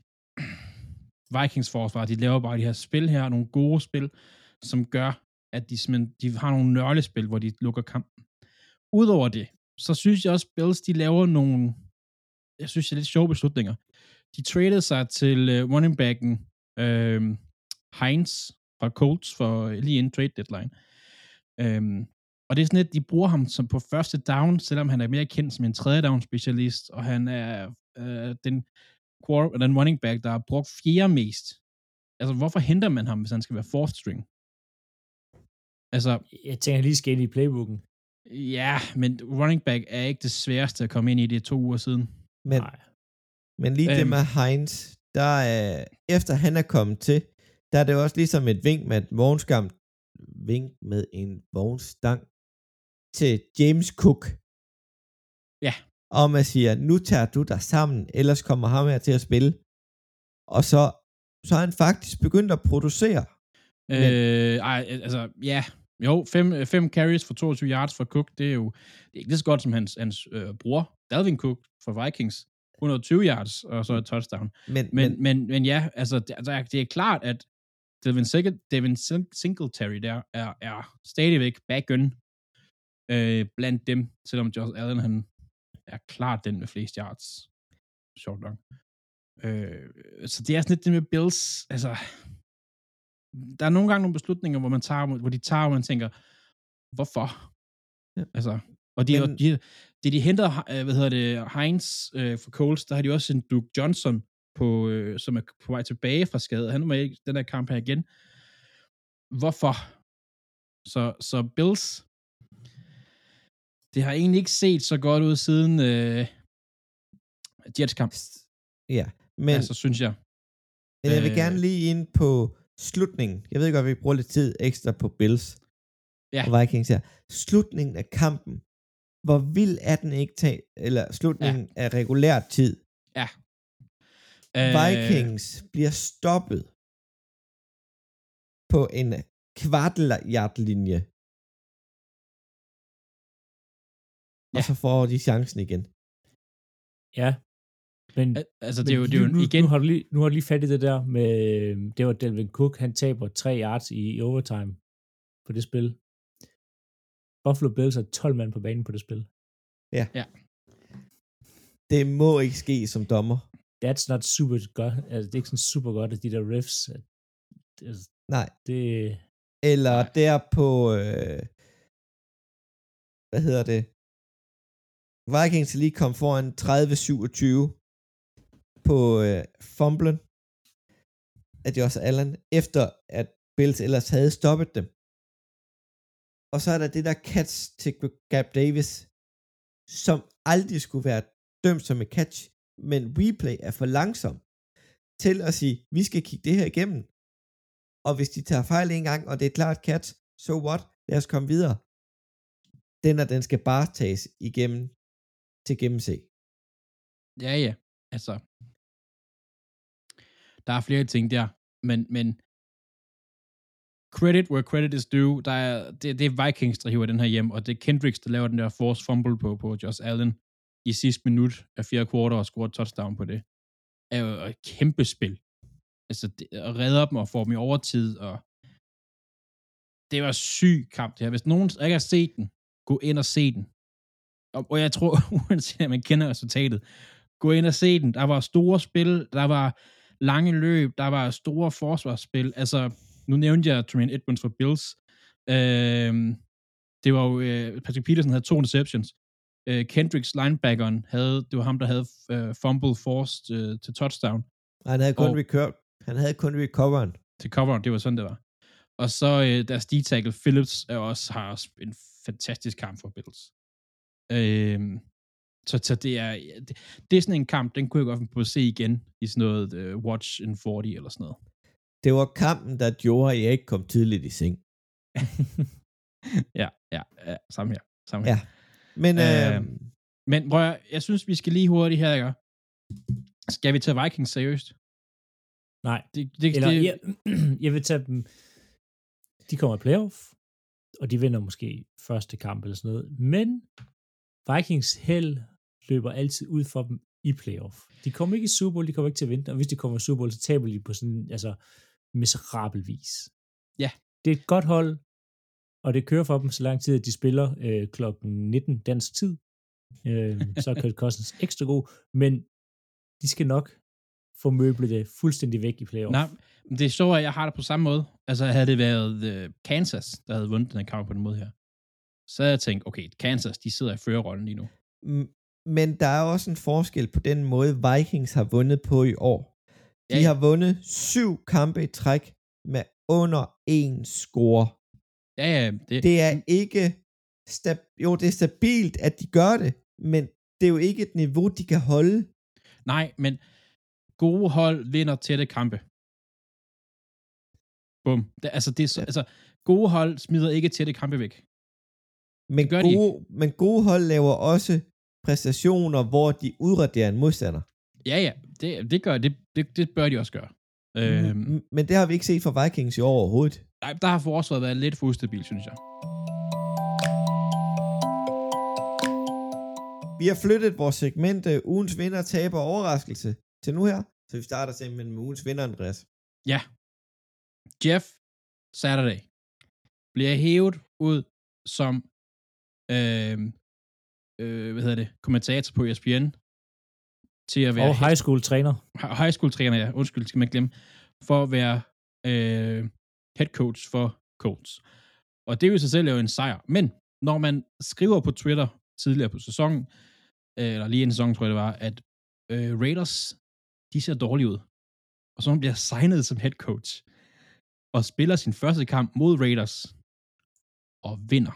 Vikings forsvar, de laver bare de her spil her, nogle gode spil, som gør, at de, de har nogle nørlespil, hvor de lukker kampen. Udover det, så synes jeg også, Bills, de laver nogle, jeg synes, det er lidt sjove beslutninger. De traded sig til uh, running backen uh, Heinz fra Colts for lige en trade deadline. Um, og det er sådan lidt, de bruger ham som på første down, selvom han er mere kendt som en tredje down specialist, og han er uh, den, den running back, der har brugt fjerde mest. Altså, hvorfor henter man ham, hvis han skal være fourth string? Altså, jeg tænker lige skal ind i playbooken. Ja, men running back er ikke det sværeste at komme ind i det to uger siden. Men, Nej. Men lige øhm, det med Heinz, der er, efter han er kommet til, der er det også ligesom et vink med et vognskam, vink med en vognstang til James Cook. Ja. Og man siger, nu tager du dig sammen, ellers kommer ham her til at spille. Og så, så er han faktisk begyndt at producere. Men, øh, ej, altså, ja, jo, fem, fem carries for 22 yards for Cook, det er jo det er ikke lige så godt som hans, hans øh, bror, Dalvin Cook for Vikings. 120 yards, og så et touchdown. Men, men, men, men, men ja, altså, det, altså, det er klart, at Devin, Devin Singletary der er, er stadigvæk back-gun øh, blandt dem, selvom Josh Allen han er klart den med flest yards. Sjovt nok. Øh, så det er sådan lidt det med Bills, altså, der er nogle gange nogle beslutninger, hvor man tager, hvor de tager, hvor man tænker, hvorfor? Ja. Altså, og de, Men, de, de, de henter, øh, hvad hedder det, Heinz øh, for Coles, der har de også en Duke Johnson, på, øh, som er på vej tilbage fra skade. Han var ikke den der kamp her igen. Hvorfor? Så, så Bills, det har egentlig ikke set så godt ud siden øh, Jets kamp. Ja, men... Altså, synes jeg. Men jeg vil øh, gerne lige ind på slutningen. Jeg ved godt, at vi bruger lidt tid ekstra på Bills ja. og Vikings her. Slutningen af kampen. Hvor vild er den ikke tage, eller slutningen ja. af regulær tid. Ja. Vikings øh... bliver stoppet på en kvartljardlinje. Ja. Og så får de chancen igen. Ja, men, altså, det er jo, det er jo nu, igen... Nu har, du lige, nu har du lige fat i det der med, det var Delvin Cook, han taber 3 yards i, i overtime på det spil. Buffalo Bills er 12 mand på banen på det spil. Ja. ja. Det må ikke ske som dommer. That's not super godt. Altså, det er ikke sådan super godt, at de der riffs... Det, Nej. Det... Eller Nej. der på... Øh, hvad hedder det? Vikings lige kom foran 30-27 på øh, fumblen af Josh Allen, efter at Bills ellers havde stoppet dem. Og så er der det der catch til Gab Davis, som aldrig skulle være dømt som et catch, men replay er for langsom til at sige, vi skal kigge det her igennem. Og hvis de tager fejl en gang, og det er klart catch, so what? Lad os komme videre. Den og den skal bare tages igennem til gennemse. Ja, ja. Altså, der er flere ting der, men, men credit where credit is due, der er, det, det er Vikings, der hiver den her hjem, og det er Kendricks, der laver den der force fumble på, på Josh Allen i sidste minut af fjerde kvartal og scorer touchdown på det. er jo et kæmpe spil. Altså, det, at redder dem og få dem i overtid, og det var syg kamp det her. Hvis nogen ikke har set den, gå ind og se den. Og, og jeg tror, uanset at man kender resultatet, gå ind og se den. Der var store spil, der var lange løb, der var store forsvarsspil. Altså, nu nævnte jeg Tremaine Edmonds for Bills. Øh, det var jo, øh, Patrick Peterson havde to interceptions. Øh, Kendricks linebackeren havde, det var ham, der havde øh, fumble forced øh, til touchdown. Han havde kun, og, recur, han havde kun recoveren. Til coveren, det var sådan, det var. Og så øh, deres D-tackle Phillips er også, har også en fantastisk kamp for Bills. Øh, så, så det er, det, det er sådan en kamp, den kunne jeg godt finde på at se igen i sådan noget uh, Watch in 40 eller sådan noget. Det var kampen, der gjorde, at jeg ikke kom tidligt i seng. ja, ja, ja, samme her. Samme her. Ja. Men, øh, øh, men prøv jeg, jeg synes, vi skal lige hurtigt her, ikke? Skal vi tage Vikings seriøst? Nej. Det, det, Eller, det, jeg, jeg vil tage dem... De kommer i playoff, og de vinder måske første kamp eller sådan noget. Men Vikings held løber altid ud for dem i playoff. De kommer ikke i Super Bowl, de kommer ikke til at vinde, og hvis de kommer i Super Bowl, så taber de på sådan, altså, miserabel vis. Ja. Det er et godt hold, og det kører for dem så lang tid, at de spiller øh, klokken 19 dansk tid. Øh, så er Kirk Cousins ekstra god, men de skal nok få møblet det fuldstændig væk i playoff. Nej, men det er så, at jeg har det på samme måde. Altså, havde det været uh, Kansas, der havde vundet den her kamp på den måde her, så havde jeg tænkt, okay, Kansas, de sidder i førerrollen lige nu. Men der er også en forskel på den måde, Vikings har vundet på i år. De Ja, har vundet syv kampe i træk med under en score. Ja, ja, det, Det er ikke... Stab- jo, det er stabilt, at de gør det, men det er jo ikke et niveau, de kan holde. nej, men gode hold vinder tætte kampe. Bum. Det, altså, det er, så, Ja. altså, gode hold smider ikke tætte kampe væk. Men gør de gode, men gode hold laver også præstationer, hvor de udraderer en modstander. Ja, ja, det, det gør det, det, det bør de også gøre. Øhm, Mm, Men det har vi ikke set fra Vikings i år overhovedet. nej, der har forsvaret været lidt for ustabil, synes jeg. Vi har flyttet vores segment øh, ugens vinder, taber og overraskelse til nu her. Så vi starter simpelthen med ugens vinder, Andreas. Ja. Jeff Saturday bliver hævet ud som øh, øh, hvad hedder det, kommentator på ESPN til at være Og high school træner. hi- high school træner, ja, undskyld, skal man glemme, for at være øh, head coach for Colts. Og det er jo i sig selv er jo en sejr. Men når man skriver på Twitter tidligere på sæsonen, øh, eller lige en sæson, tror jeg det var, at øh, Raiders, de ser dårlige ud. Og så bliver signet som head coach, og spiller sin første kamp mod Raiders, og vinder.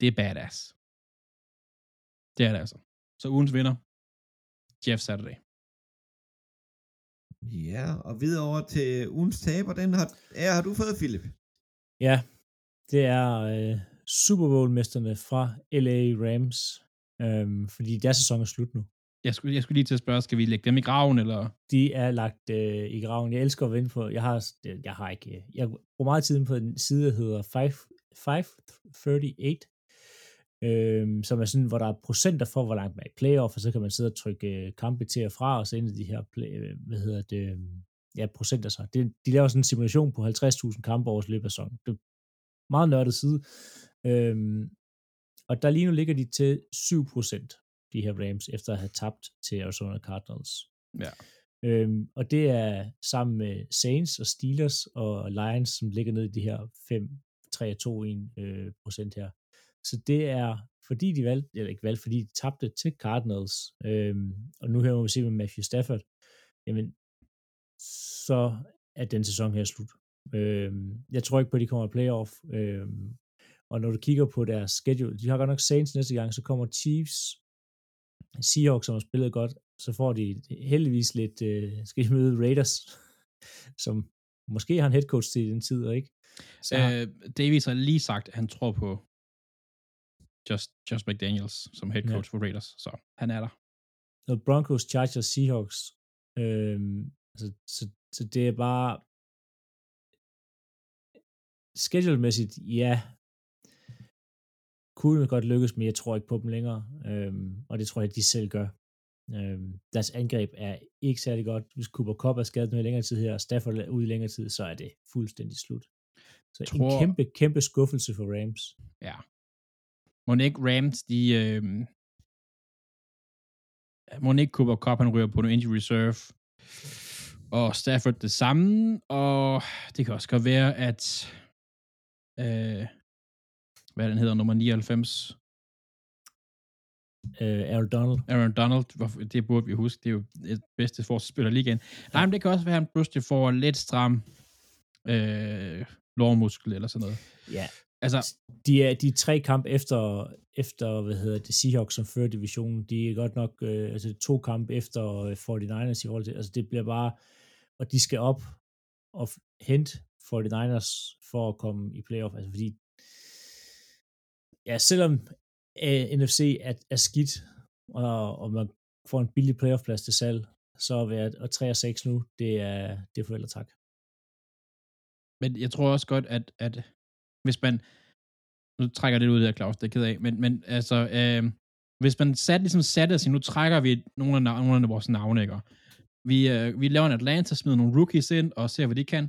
Det er badass. Det er det altså. Så ugens vinder, Jeff Saturday. Ja, og videre over til ugens taber, den har, ja, har du fået, Philip. Ja, det er øh, Super Bowl-mesterne fra LA Rams, øhm, fordi deres sæson er slut nu. Jeg skulle, jeg skulle lige til at spørge, skal vi lægge dem i graven, eller? De er lagt øh, i graven. Jeg elsker at vinde på, jeg har, jeg har ikke, jeg bruger meget tid på en side, der hedder 5, 538, øhm, som er sådan, hvor der er procenter for, hvor langt man er i playoff, og så kan man sidde og trykke øh, kampe til og fra, og så ind i de her, play, øh, hvad hedder det, øh, ja, procenter så. Det, de laver sådan en simulation på 50.000 kampe over løbet af sæsonen. Det er meget nørdet side. Øhm, og der lige nu ligger de til 7%, de her Rams, efter at have tabt til Arizona Cardinals. Ja. Øhm, og det er sammen med Saints og Steelers og Lions, som ligger ned i de her 5, 3, 2, 1 øh, procent her. Så det er, fordi de valgte, eller ikke valgte, fordi de tabte til Cardinals, øhm, og nu her må vi se med Matthew Stafford, jamen, så er den sæson her slut. Øhm, jeg tror ikke på, at de kommer i playoff, øhm, og når du kigger på deres schedule, de har godt nok Saints næste gang, så kommer Chiefs, Seahawks, som har spillet godt, så får de heldigvis lidt, øh, skal de møde Raiders, som måske har en head coach til den tid, og ikke? Så Øh, Davis har lige sagt, at han tror på Just, Just McDaniels som head coach ja. for Raiders, så han er der. og Broncos, Chargers, Seahawks, øhm, altså, så, så det er bare schedule-mæssigt, ja, kunne godt lykkes, men jeg tror ikke på dem længere, øhm, og det tror jeg, de selv gør. Øhm, deres angreb er ikke særlig godt. Hvis Cooper Cup er skadet noget længere tid her, og Stafford er ude i længere tid, så er det fuldstændig slut. Så. Tror- en kæmpe, kæmpe skuffelse for Rams. Ja. Må ikke Rams, de... Øh, må ikke Cooper Cup, han ryger på noget injury reserve. Og Stafford det samme. Og det kan også godt være, at... Øh, hvad den hedder, nummer 99, Øh, Aaron Donald. Aaron Donald, det burde vi huske, det er jo et bedste forsvarsspiller lige igen. Nej, men det kan også være, at han pludselig får lidt stram øh, lårmuskel eller sådan noget. Ja, Altså, de er de er tre kampe efter, efter hvad hedder det, Seahawks, som fører divisionen. De er godt nok øh, altså to kampe efter øh, 49ers i forhold til, altså det bliver bare, og de skal op og hente 49ers for at komme i playoff, altså fordi, ja, selvom øh, NFC er, er skidt, og, og man får en billig playoff-plads til salg, så at være og 3 og 6 nu, det er, det er forældre tak. Men jeg tror også godt, at, at hvis man... Nu trækker jeg lidt ud af, Claus, det er jeg ked af. Men, men altså, øh, Hvis man sat, ligesom satte og siger, nu trækker vi nogle af, nav- nogle af vores navne, ikke? Vi, øh, vi laver en Atlanta, smider nogle rookies ind og ser, hvad de kan.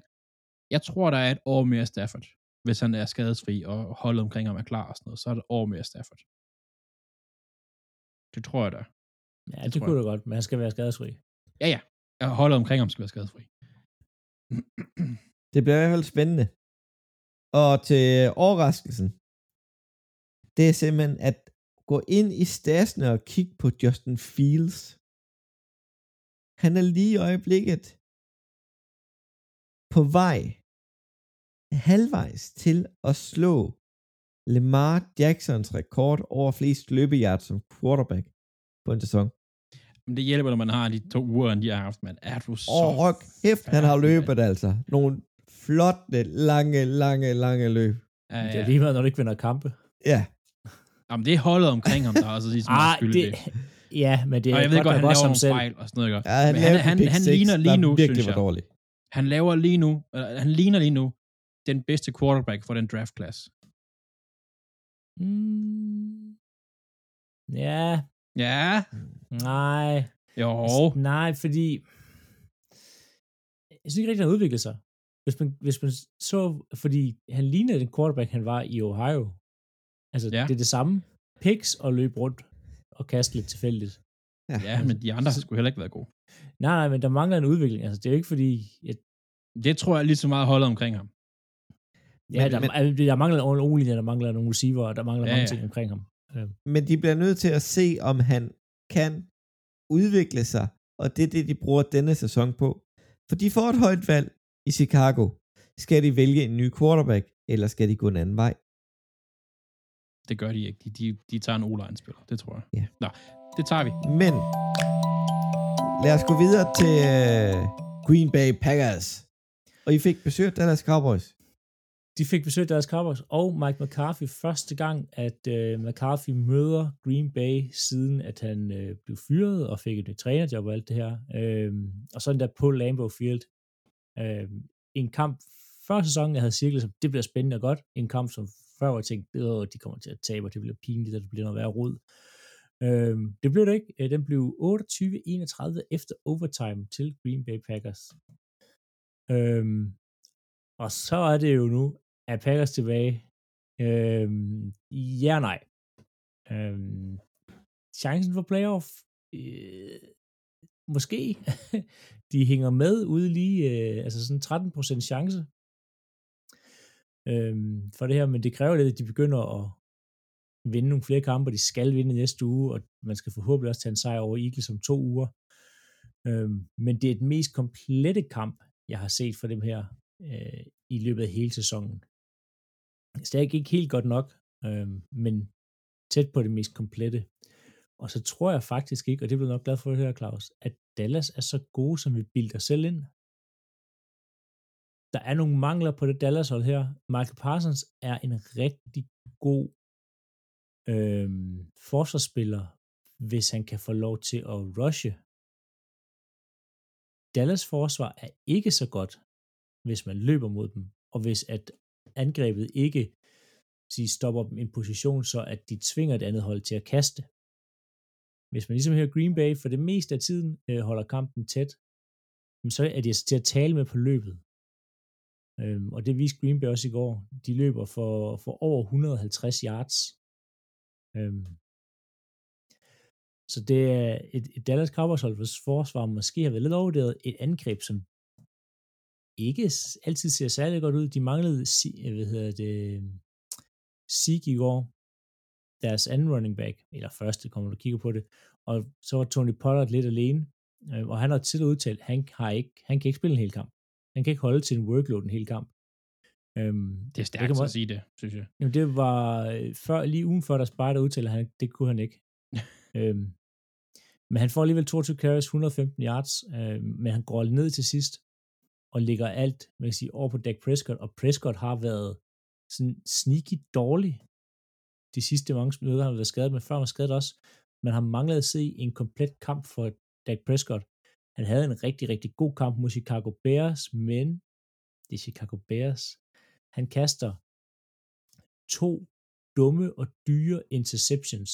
Jeg tror, der er et år mere Stafford, hvis han er skadesfri og holdet omkring ham er klar og sådan noget. Så er der et år mere Stafford. Det tror jeg da. Ja, Det det, kunne det godt, men han skal være skadesfri. Ja, ja. Og Holdet omkring ham skal være skadesfri. Det bliver i hvert fald spændende. Og til overraskelsen, det er simpelthen at gå ind i stasene og kigge på Justin Fields. Han er lige i øjeblikket på vej halvvejs til at slå Lamar Jacksons rekord over flest løbeyards som quarterback på en sæson. Men det hjælper, når man har de to uger, de har haft, man. Er du så... Og ryk hæft, han har løbet altså. Nogle flotte, lange, lange, lange løb. Ja, Det ja. er lige meget, når du ikke vinder kampe. Ja, Jamen, det er holdet omkring ham, der er altså ligesom ah, Ah, det, det. ja, men det er Og jeg ved godt, nok han laver også nogle selv. fejl og sådan noget. Ikke? ja han, Men han, han six, ligner lige nu, virkelig synes var jeg. dårlig. Han laver lige nu, eller, han ligner lige nu den bedste quarterback for den draft class. Mm, ja, Ja, nej. jo. Nej, fordi jeg synes ikke rigtig, han har udviklet sig. Hvis man, hvis man så, fordi han lignede den quarterback, han var i Ohio. Altså, Ja. ja. det er det samme. Picks og løb rundt og kaste lidt tilfældigt. Ja, men de andre har sgu heller ikke været gode. Nej, nej, men der mangler en udvikling. Altså, det er jo ikke fordi... Jeg, Det tror jeg lige så meget holdet omkring ham. ja, Men- der, men- men, der mangler en o der mangler nogle receiver, og der mangler Ja, ja, mange ja. ting omkring ham. Øh, Men de bliver nødt til at se, om han kan udvikle sig, og det er det, de bruger denne sæson på. For de får et højt valg i Chicago. Skal de vælge en ny quarterback, eller skal de gå en anden vej? Det gør de ikke. De, de, de tager en O-line-spiller. Det tror jeg. Ja. Nå, det tager vi. Men lad os gå videre til uh, Green Bay Packers. Og I fik besøg af Dallas Cowboys. De fik besøg af deres Cowboys og Mike McCarthy første gang, at øh, McCarthy møder Green Bay, siden at han øh, blev fyret og fik et nyt trænerjob og alt det her. Øh, og sådan der på Lambeau Field. Øh, en kamp før sæsonen, jeg havde cirklet som, det bliver spændende og godt. En kamp, som før var jeg tænkt, "Åh, de kommer til at tabe, og det bliver pinligt, og det bliver noget værre rod. Øh, det blev det ikke. Øh, den blev 28-31 efter overtime til Green Bay Packers. Øh, og så er det jo nu, at Packers tilbage. Øh, ja nej. Øh, chancen for playoff? Øh, måske. de hænger med ude lige, øh, altså sådan 13% chance øh, for det her, men det kræver lidt, at de begynder at vinde nogle flere kampe, og de skal vinde næste uge, og man skal forhåbentlig også tage en sejr over Eagles om to uger. Øh, men det er den mest komplette kamp, jeg har set for dem her øh, i løbet af hele sæsonen. Stadig ikke helt godt nok, øh, men tæt på det mest komplette. Og så tror jeg faktisk ikke, og det bliver nok glad for at høre, Claus, at Dallas er så gode, som vi bilder selv ind. Der er nogle mangler på det Dallas-hold her. Michael Parsons er en rigtig god øh, forsvarsspiller, hvis han kan få lov til at rushe. Dallas forsvar er ikke så godt, hvis man løber mod dem, og hvis at angrebet ikke sige, stopper dem i en position, så at de tvinger det andet hold til at kaste. Hvis man ligesom her Green Bay for det meste af tiden øh, holder kampen tæt, så er de altså til at tale med på løbet. Øhm, og det viste Green Bay også i går. De løber for, for over 150 yards. Øhm, så det er et, et Dallas Cowboys hold, hvis forsvar måske har været lidt overvurderet. Et angreb, som ikke altid ser særlig godt ud. De manglede, hvad hedder det, Sig i går, deres anden running back, eller første, kommer du kigger på det, og så var Tony Pollard lidt alene, øh, og han har til udtalt, han har ikke, han kan ikke spille en hel kamp. Han kan ikke holde til en workload en hel kamp. Øhm, Det er stærkt man- at sige det, synes jeg. Jamen, det var øh, før, lige ugen før, der sparede udtaler han, det kunne han ikke. øhm, men han får alligevel 22 carries, 115 yards, øh, men han går ned til sidst, og lægger alt, man kan sige, over på Dak Prescott, og Prescott har været sådan sneaky dårlig de sidste mange minutter, han har været skadet, men før han var skadet også. Man har manglet at se en komplet kamp for Dak Prescott. Han havde en rigtig, rigtig god kamp mod Chicago Bears, men det er Chicago Bears. Han kaster to dumme og dyre interceptions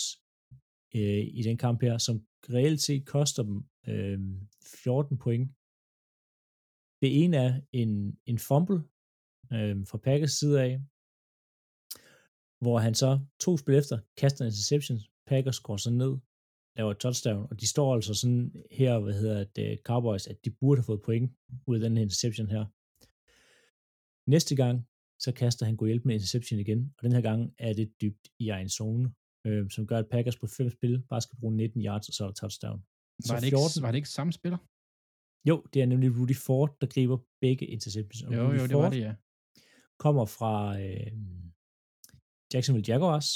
øh, i den kamp her, som reelt set koster dem øh, 14 point. Det ene er en, en fumble øh, fra Packers side af, hvor han så to spil efter kaster en interception, Packers går så ned, laver et touchdown, og de står altså sådan her, hvad hedder det, Cowboys, at de burde have fået point ud af den her interception her. Næste gang, så kaster han god hjælp med interception igen, og den her gang er det dybt i egen zone, øh, som gør, at Packers på fem spil bare skal bruge 19 yards, og så er der touchdown. Var det, ikke, var det ikke samme spiller? Jo, det er nemlig Rudy Ford, der griber begge interceptions. Og jo, Rudy jo, det Ford var det, ja. kommer fra øh, Jacksonville Jaguars,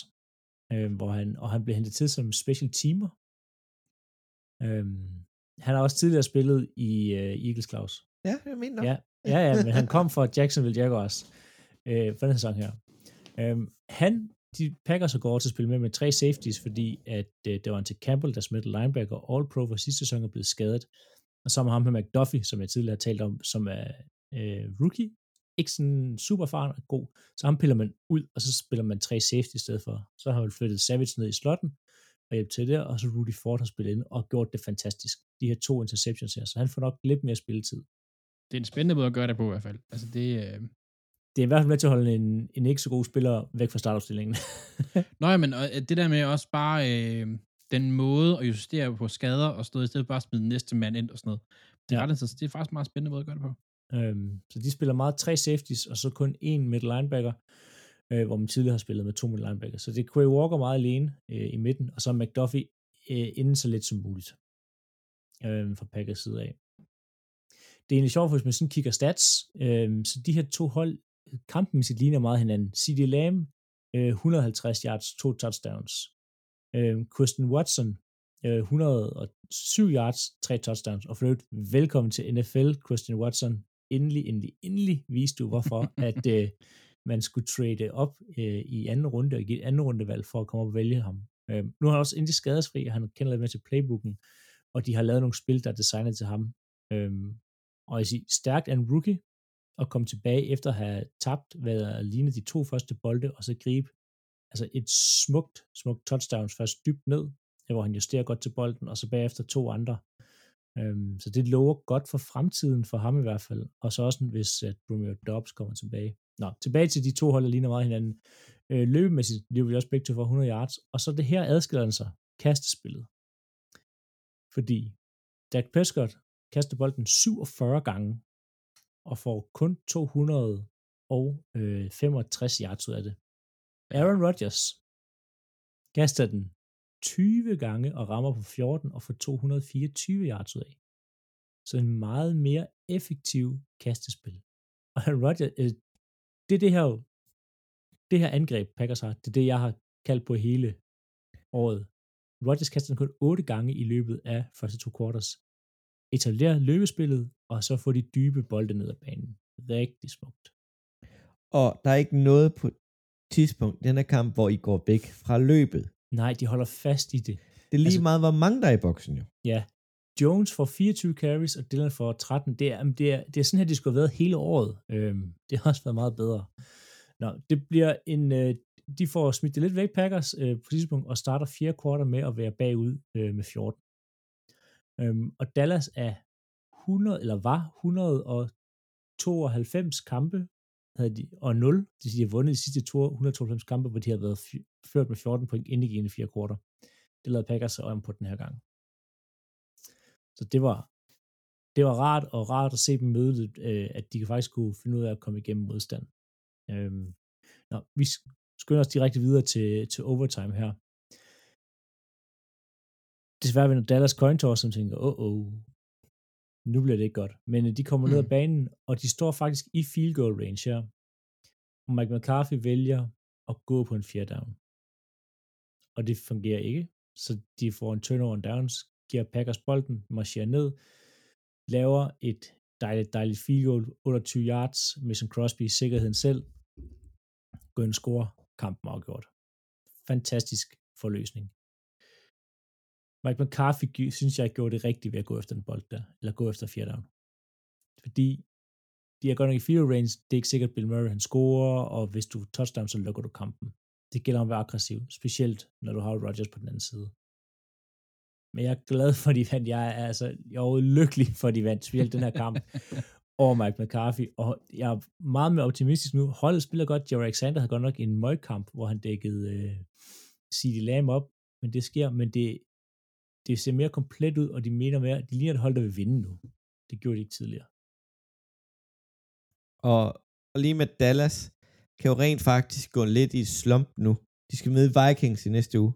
øh, hvor han, og han blev hentet til som special teamer. Øh, han har også tidligere spillet i øh, Eagles Claus. Ja, jeg mener. Ja, ja, ja, men han kom fra Jacksonville Jaguars øh, for den sæson her. Øh, han, de pakker så går over til at spille med med tre safeties, fordi at øh, det var en til Campbell, der smittede linebacker, All-Pro for sidste sæson er blevet skadet. Og så har ham med McDuffie, som jeg tidligere har talt om, som er øh, rookie, ikke sådan super erfaren og god, så ham piller man ud, og så spiller man tre safety i stedet for. Så har man flyttet Savage ned i slotten, og hjælp til det, og så Rudy Ford har spillet ind og gjort det fantastisk. De her to interceptions her, så han får nok lidt mere spilletid. Det er en spændende måde at gøre det på i hvert fald. Altså det, øh... det er i hvert fald med til at holde en, en ikke så god spiller væk fra startopstillingen. Nå ja, men det der med også bare øh, den måde at justere på skader og stå i stedet bare smide næste mand ind og sådan noget. Det er, ja. ret, det er faktisk en meget spændende måde at gøre det på. Øhm, så de spiller meget tre safeties, og så kun én middle linebacker, øh, hvor man tidligere har spillet med to middle linebacker. Så det er Quay Walker meget alene øh, i midten, og så McDuffie øh, inden så lidt som muligt øh, fra Packers side af. Det er egentlig sjovt, hvis man sådan kigger stats, øh, så de her to hold, kampen med sit ligner meget hinanden. C.D. Lamb, øh, 150 yards, to touchdowns. Øhm, øh, Kristen Watson, 107 yards, tre touchdowns, og for øvrigt, velkommen til NFL, Christian Watson. Endelig, endelig, endelig viste du, hvorfor at øh, man skulle trade op øh, i anden runde og give et anden rundevalg for at komme op og vælge ham. Øh, nu har han også endelig skadesfri, og han kender lidt med til playbooken, og de har lavet nogle spil, der er designet til ham. Øh, og jeg siger, stærkt en rookie, at komme tilbage efter at have tabt, hvad der ligner de to første bolde, og så gribe altså et smukt, smukt touchdowns først dybt ned, hvor han justerer godt til bolden, og så bagefter to andre. Øhm, så det lover godt for fremtiden for ham i hvert fald, og så også hvis at Romeo Dobbs kommer tilbage. Nå, tilbage til de to hold, der ligner meget hinanden. Øh, løbemæssigt lever vi også begge til for 100 yards, og så det her adskiller sig, kastespillet. Fordi Dak Prescott kaster bolden 47 gange, og får kun 265 yards ud af det. Aaron Rodgers kaster den 20 gange og rammer på 14 og får 224 yards ud af. Så en meget mere effektiv kastespil. Og Roger, øh, det er det her, det her angreb, Packers har, det er det, jeg har kaldt på hele året. Rodgers kaster kun 8 gange i løbet af første to quarters. Etablerer løbespillet, og så får de dybe bolde ned ad banen. Rigtig smukt. Og der er ikke noget på tidspunkt i denne kamp, hvor I går væk fra løbet. Nej, de holder fast i det. Det er lige altså, meget, hvor mange der er i boksen jo. Ja. Jones får 24 carries, og Dylan får 13. Det er, det er, det er sådan her, det skulle have været hele året. Øhm, det har også været meget bedre. Nå, det bliver en... Øh, de får smidt det lidt væk, Packers, øh, på tidspunkt, og starter fjerde kvartal med at være bagud øh, med 14. Øhm, og Dallas er 100, eller var 192 kampe havde de, og 0, de, de har vundet de sidste 192 kampe, hvor de har været ført med 14 point ind i fire kvarter. Det lavede Packers sig om på den her gang. Så det var, det var rart, og rart at se dem møde, øh, at de faktisk kunne finde ud af at komme igennem modstand. Øhm, nå, vi skynder os direkte videre til, til overtime her. Desværre vinder Dallas Cointor, som tænker, åh, oh, oh, nu bliver det ikke godt. Men øh, de kommer mm. ned ad banen, og de står faktisk i field goal range her. Og Mike McCarthy vælger at gå på en fjerde down. Og det fungerer ikke, så de får en turnover and downs, giver Packers bolden, marcherer ned, laver et dejligt, dejligt field goal, 28 yards, Mason Crosby, sikkerheden selv, går ind og score, kampen afgjort. Fantastisk forløsning. Mike McCarthy synes jeg gjorde det rigtigt ved at gå efter den bold der, eller gå efter fjerde down. Fordi de er godt nok i field range, det er ikke sikkert, Bill Murray han scorer, og hvis du touchdown, så lukker du kampen. Det gælder om at være aggressiv, specielt når du har Rodgers på den anden side. Men jeg er glad for, at de vandt. Jeg er altså jeg er lykkelig for, at de vandt, specielt den her kamp over Mike McCarthy. Og jeg er meget mere optimistisk nu. Holdet spiller godt. Jerry Alexander havde godt nok en møgkamp, hvor han dækkede øh, CD Lamb op, men det sker, men det, det ser mere komplet ud, og de mener mere, de ligner et hold, der vil vinde nu. Det gjorde de ikke tidligere. Og, og lige med Dallas, kan jo rent faktisk gå lidt i slump nu. De skal møde Vikings i næste uge.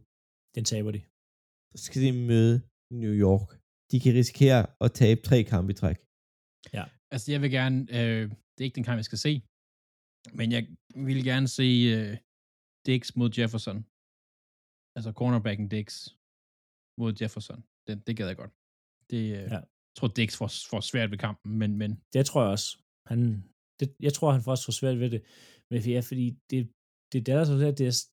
Den taber de. Så skal de møde New York. De kan risikere at tabe tre kampe i træk. Ja. Altså, jeg vil gerne, øh, det er ikke den kamp, jeg skal se, men jeg vil gerne se øh, Dix mod Jefferson. Altså cornerbacken Dix mod Jefferson. Det, det gad jeg godt. Det, øh, ja. Jeg tror, Dix får, får svært ved kampen, men... men det tror jeg også. Han, det, jeg tror, han får også får svært ved det. Men ja, fordi det, det er der, det er,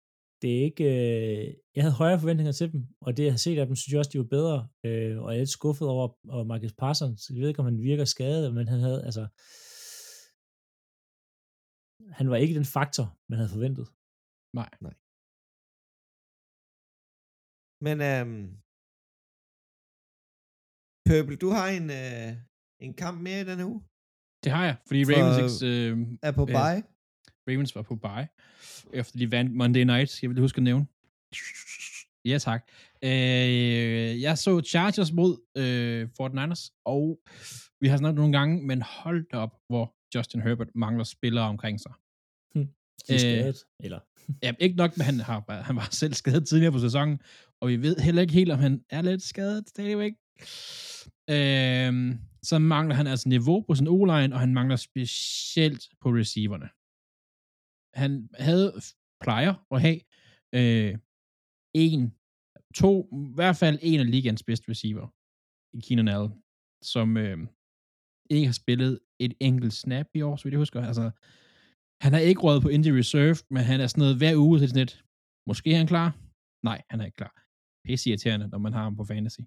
det er ikke... Øh, jeg havde højere forventninger til dem, og det, jeg har set af dem, synes jeg også, de var bedre. Øh, og jeg er lidt skuffet over og Marcus Parsons. Jeg ved ikke, om han virker skadet, men han havde, altså... Han var ikke den faktor, man havde forventet. Nej. Nej. Men øhm, Purple, du har en, øh, en kamp mere i denne uge? Det har jeg, fordi For, Ravens ikke, øh, er på øh, bye. Ravens var på bye, efter de vandt Monday Night, jeg vil huske at nævne. Ja, tak. Øh, jeg så Chargers mod øh, Fort Niners, og vi har snakket nogle gange, men hold da op, hvor Justin Herbert mangler spillere omkring sig. Hm. De er skadet, øh, eller? ja, ikke nok, men han, har, han var selv skadet tidligere på sæsonen, og vi ved heller ikke helt, om han er lidt skadet stadigvæk. Øh, så mangler han altså niveau på sin o-line, og han mangler specielt på receiverne han havde, plejer at have, øh, en, to, i hvert fald en af ligands bedste receiver, i Keenan Allen, som øh, ikke har spillet et enkelt snap i år, så vidt jeg husker. Altså, han har ikke råd på injury reserve, men han er sådan noget hver uge til sådan et, måske er han klar? Nej, han er ikke klar. Pisse irriterende, når man har ham på fantasy.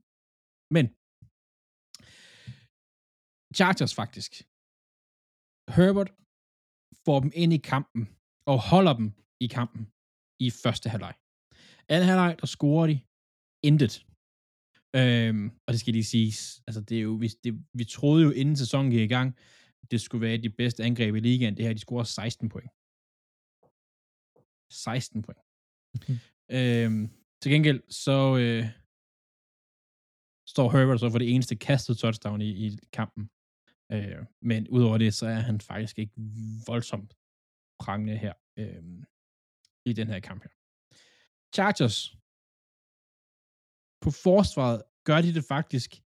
Men, Chargers faktisk. Herbert får dem ind i kampen og holder dem i kampen i første halvleg. Anden halvleg, der scorer de intet. Øhm, og det skal lige siges, altså det er jo, vi, det, vi troede jo inden sæsonen gik i gang, det skulle være de bedste angreb i ligaen. Det her, de scorer 16 point. 16 point. Mm-hmm. øhm, til gengæld, så øh, står Herbert så for det eneste kastet touchdown i, i kampen. Øh, men udover det, så er han faktisk ikke voldsomt prangende her øh, i den her kamp her. Chargers på forsvaret gør de det faktisk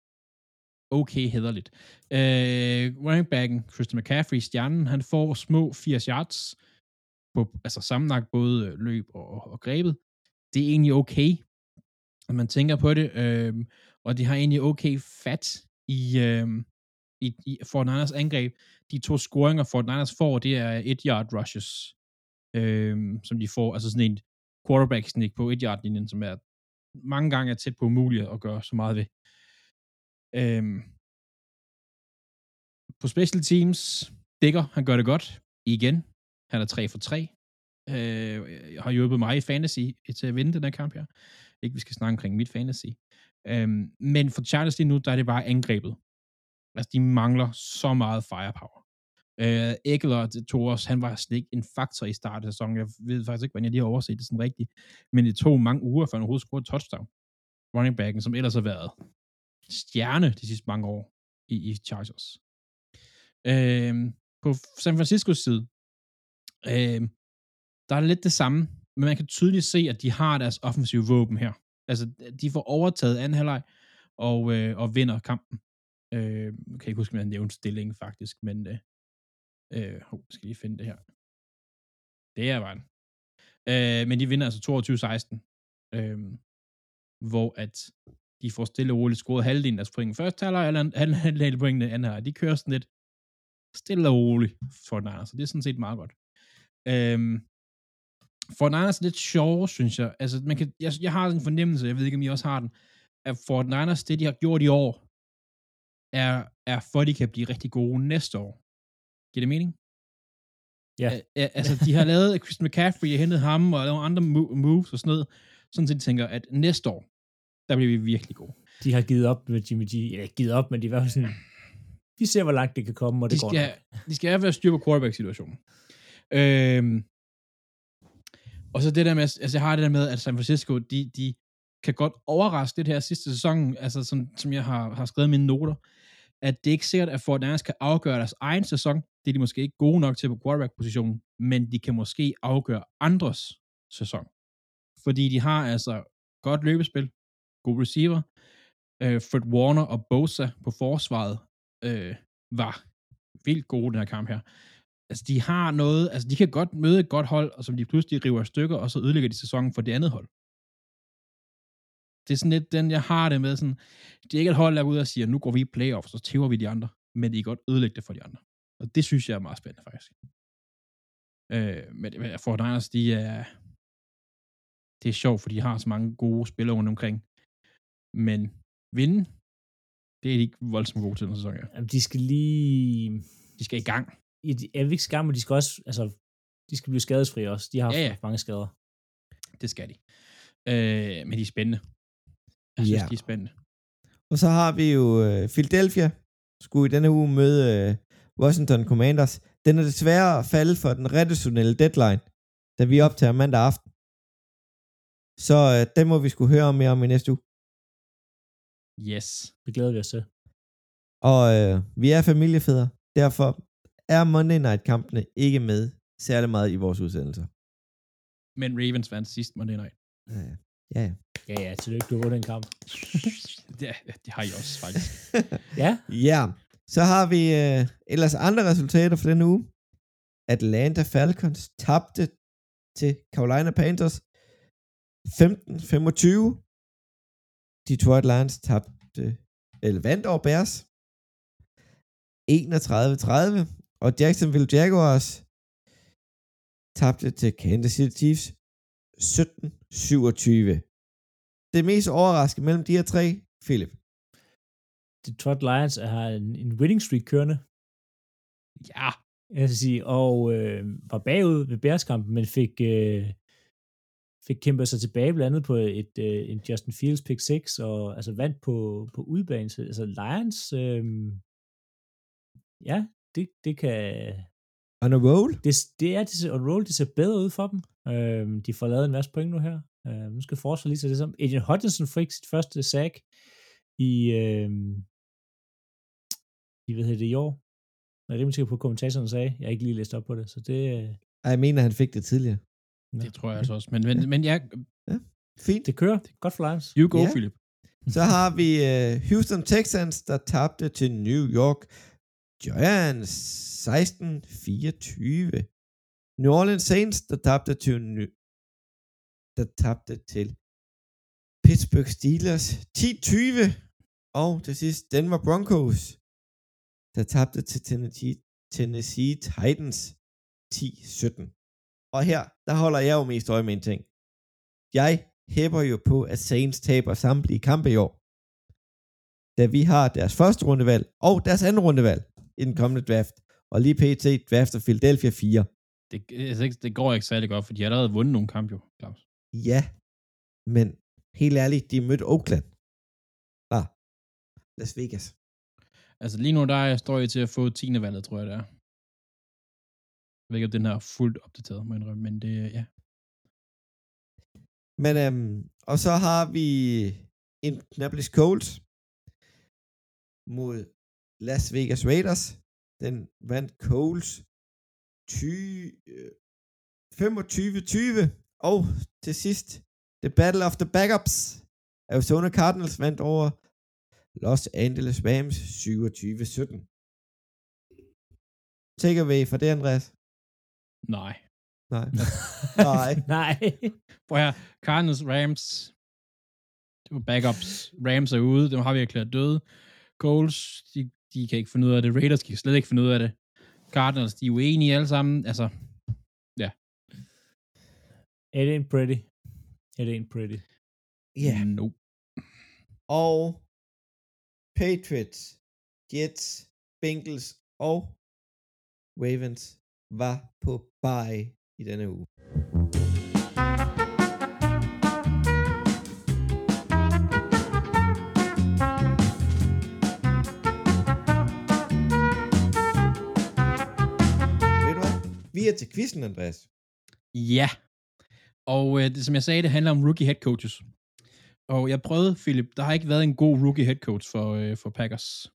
okay hederligt. Øh, running backen Christian McCaffrey, stjernen, han får små 80 yards på altså sammenlagt både løb og, og, og grebet. Det er egentlig okay, når man tænker på det. Øh, og de har egentlig okay fat i, øh, i, i Fort Niners angreb. De to scoringer Fort Niners får, det er et yard rushes, øh, som de får, altså sådan en quarterback sneak på et yard linjen, som er mange gange er tæt på umuligt at gøre så meget ved. Øh, på special teams, Dækker, han gør det godt, igen. Han er 3 for 3. Øh, har hjulpet mig i fantasy til at vinde den her kamp her. Ikke, vi skal snakke omkring mit fantasy. Øh, men for Chargers lige nu, der er det bare angrebet. Altså, de mangler så meget firepower. Øh, Eckler også, han var slet ikke en faktor i starten af sæsonen. Jeg ved faktisk ikke, hvordan jeg lige har overset det sådan rigtigt. Men det tog mange uger, før han overhovedet scorede touchdown. Running backen, som ellers har været stjerne de sidste mange år i, i Chargers. Øh, på San Franciscos side, øh, der er lidt det samme, men man kan tydeligt se, at de har deres offensive våben her. Altså, de får overtaget anden halvleg og, øh, og vinder kampen. Øh, jeg kan ikke huske, om jeg nævnte stillingen faktisk, men øh, øh, oh, skal lige finde det her. Det er vejen. Øh, men de vinder altså 22-16, øh, hvor at de får stille og roligt scoret halvdelen af deres point første halvleg, eller halvdelen af pointene anden halvleg. De kører sådan lidt stille og roligt for den anden, så det er sådan set meget godt. Øh, for Niners er lidt sjovere, synes jeg. Altså, man kan, jeg, jeg har en fornemmelse, jeg ved ikke, om I også har den, at Fort Niners, det de har gjort i år, er, er for, at de kan blive rigtig gode næste år. Giver det mening? Ja. Yeah. altså, de har lavet Christian McCaffrey, jeg hentet ham, og lavet andre moves og sådan noget, sådan set tænker, at næste år, der bliver vi virkelig gode. de har givet op med Jimmy G. Eller ikke givet op, men de var sådan, vi ser, hvor langt det kan komme, og det de går skal, nok. de skal have været styr på quarterback-situationen. Øhm, og så det der med, altså jeg har det der med, at San Francisco, de, de kan godt overraske det her sidste sæson, altså som, som jeg har, har skrevet mine noter, at det er ikke sikkert, at Fortnite kan afgøre deres egen sæson. Det er de måske ikke gode nok til på quarterback-positionen, men de kan måske afgøre andres sæson. Fordi de har altså godt løbespil, god receiver, øh, Fred Warner og Bosa på forsvaret øh, var vildt gode i den her kamp her. Altså, de har noget, altså, de kan godt møde et godt hold, og som de pludselig river i stykker, og så ødelægger de sæsonen for det andet hold. Det er sådan lidt den, jeg har det med, sådan, det er ikke et hold, der går ud og siger, nu går vi i playoffs, så tæver vi de andre, men de kan godt ødelægge det for de andre. Og det synes jeg er meget spændende, faktisk. Øh, men for Niners, de er, det er sjovt, for de har så mange gode spillere rundt omkring. Men vinde, det er de ikke voldsomt gode til den sæson, ja. Jamen, de skal lige... De skal i gang. De er ikke skam, men de skal også, altså, de skal blive skadesfri også. De har haft Ja, ja. mange skader. Det skal de. Øh, men de er spændende. Jeg synes, Ja. de er spændende. Og så har vi jo øh, Philadelphia, skulle i denne uge møde øh, Washington Commanders. Den er desværre faldet for den redaktionelle deadline, da vi optager mandag aften. Så øh, den må vi skulle høre om mere om i næste uge. Yes. Det glæder vi os til. Og øh, vi er familiefædre, derfor er Monday Night-kampene ikke med særlig meget i vores udsendelser. Men Ravens vandt sidst Monday Night. Ja, ja. ja. Ja, ja, tillykke, du har vundet en kamp. det, det har I også, faktisk. Ja, ja. Så har vi øh, ellers andre resultater for denne uge. Atlanta Falcons tabte til Carolina Panthers 15-25. Detroit Lions tabte, eller vandt over Bears 31-30. Og Jacksonville Jaguars tabte til Kansas City Chiefs 17-27. Det mest overraskende mellem de her tre, Philip. Detroit Lions har en, en winning streak kørende, Ja. jeg skal sige, og øh, var bagud ved Bears-kampen, men fik, øh, fik kæmpet sig tilbage blandt andet på et, øh, en Justin Fields pick 6, og altså vandt på, på udbanen. Så, altså Lions, øh, ja, det, det kan, On a roll. det, det er, det ser, on roll, det ser bedre ud for dem. Øh, de får lavet en masse point nu her. Øh, nu skal forsvaret lige så det som. Adrian Hutchinson fik sit første sack i, øh, i hvad hedder det, i år. Jeg er rimelig sikker på, at kommentatoren sagde. Jeg har ikke lige læst op på det, så det, øh, Jeg mener, han fik det tidligere. Det tror jeg altså også. Men, men, men ja, Fint. det kører. Godt for Lions. you go, Ja. yeah. Philip. Så har vi uh, Houston Texans, der tabte til New York Giants 16-24. New Orleans Saints, der tabte til New der tabte til Pittsburgh Steelers 10-20. Og til sidst Denver Broncos, der tabte til Tennessee, Tennessee Titans 10-17. Og her, der holder jeg jo mest øje med en ting. Jeg hæpper jo på, at Saints taber samtlige kampe i år. Da vi har deres første rundevalg og deres anden rundevalg i den kommende draft. Og lige pt. drafter Philadelphia 4. Det, altså, det går ikke særlig godt, for de har allerede vundet nogle kampe jo, Claus. Ja, men helt ærligt, de mødte Oakland. Ah, Las Vegas. Altså lige nu, der er- står jeg til at få 10. valget, tror jeg det er. Jeg ved ikke, om den her er fuldt opdateret, må indrømme, men det, ja. Men, øhm, og så har vi Indianapolis Colts mod Las Vegas Raiders. Den vandt Colts 20, øh, 25-20. Og til sidst, The Battle of the Backups. Arizona Cardinals vandt over Los Angeles Rams 27-17. Take away for det, Andreas. Nej. Nej. Nej. Nej. Prøv her. Cardinals, Rams. Det var backups. Rams er ude. Dem har vi erklæret døde. Coles, de, de kan ikke finde ud af det. Raiders kan slet ikke finde ud af det. Cardinals, de er uenige alle sammen. Altså, It ain't pretty. It ain't pretty. Ja. Yeah. nope. og Patriots, Jets, Bengals og Ravens var på bye i denne uge. Vi er til quizzen, Andreas. Ja. Og øh, det, som jeg sagde, det handler om rookie head coaches. Og jeg prøvede, Philip, der har ikke været en god rookie head coach for, øh, for Packers.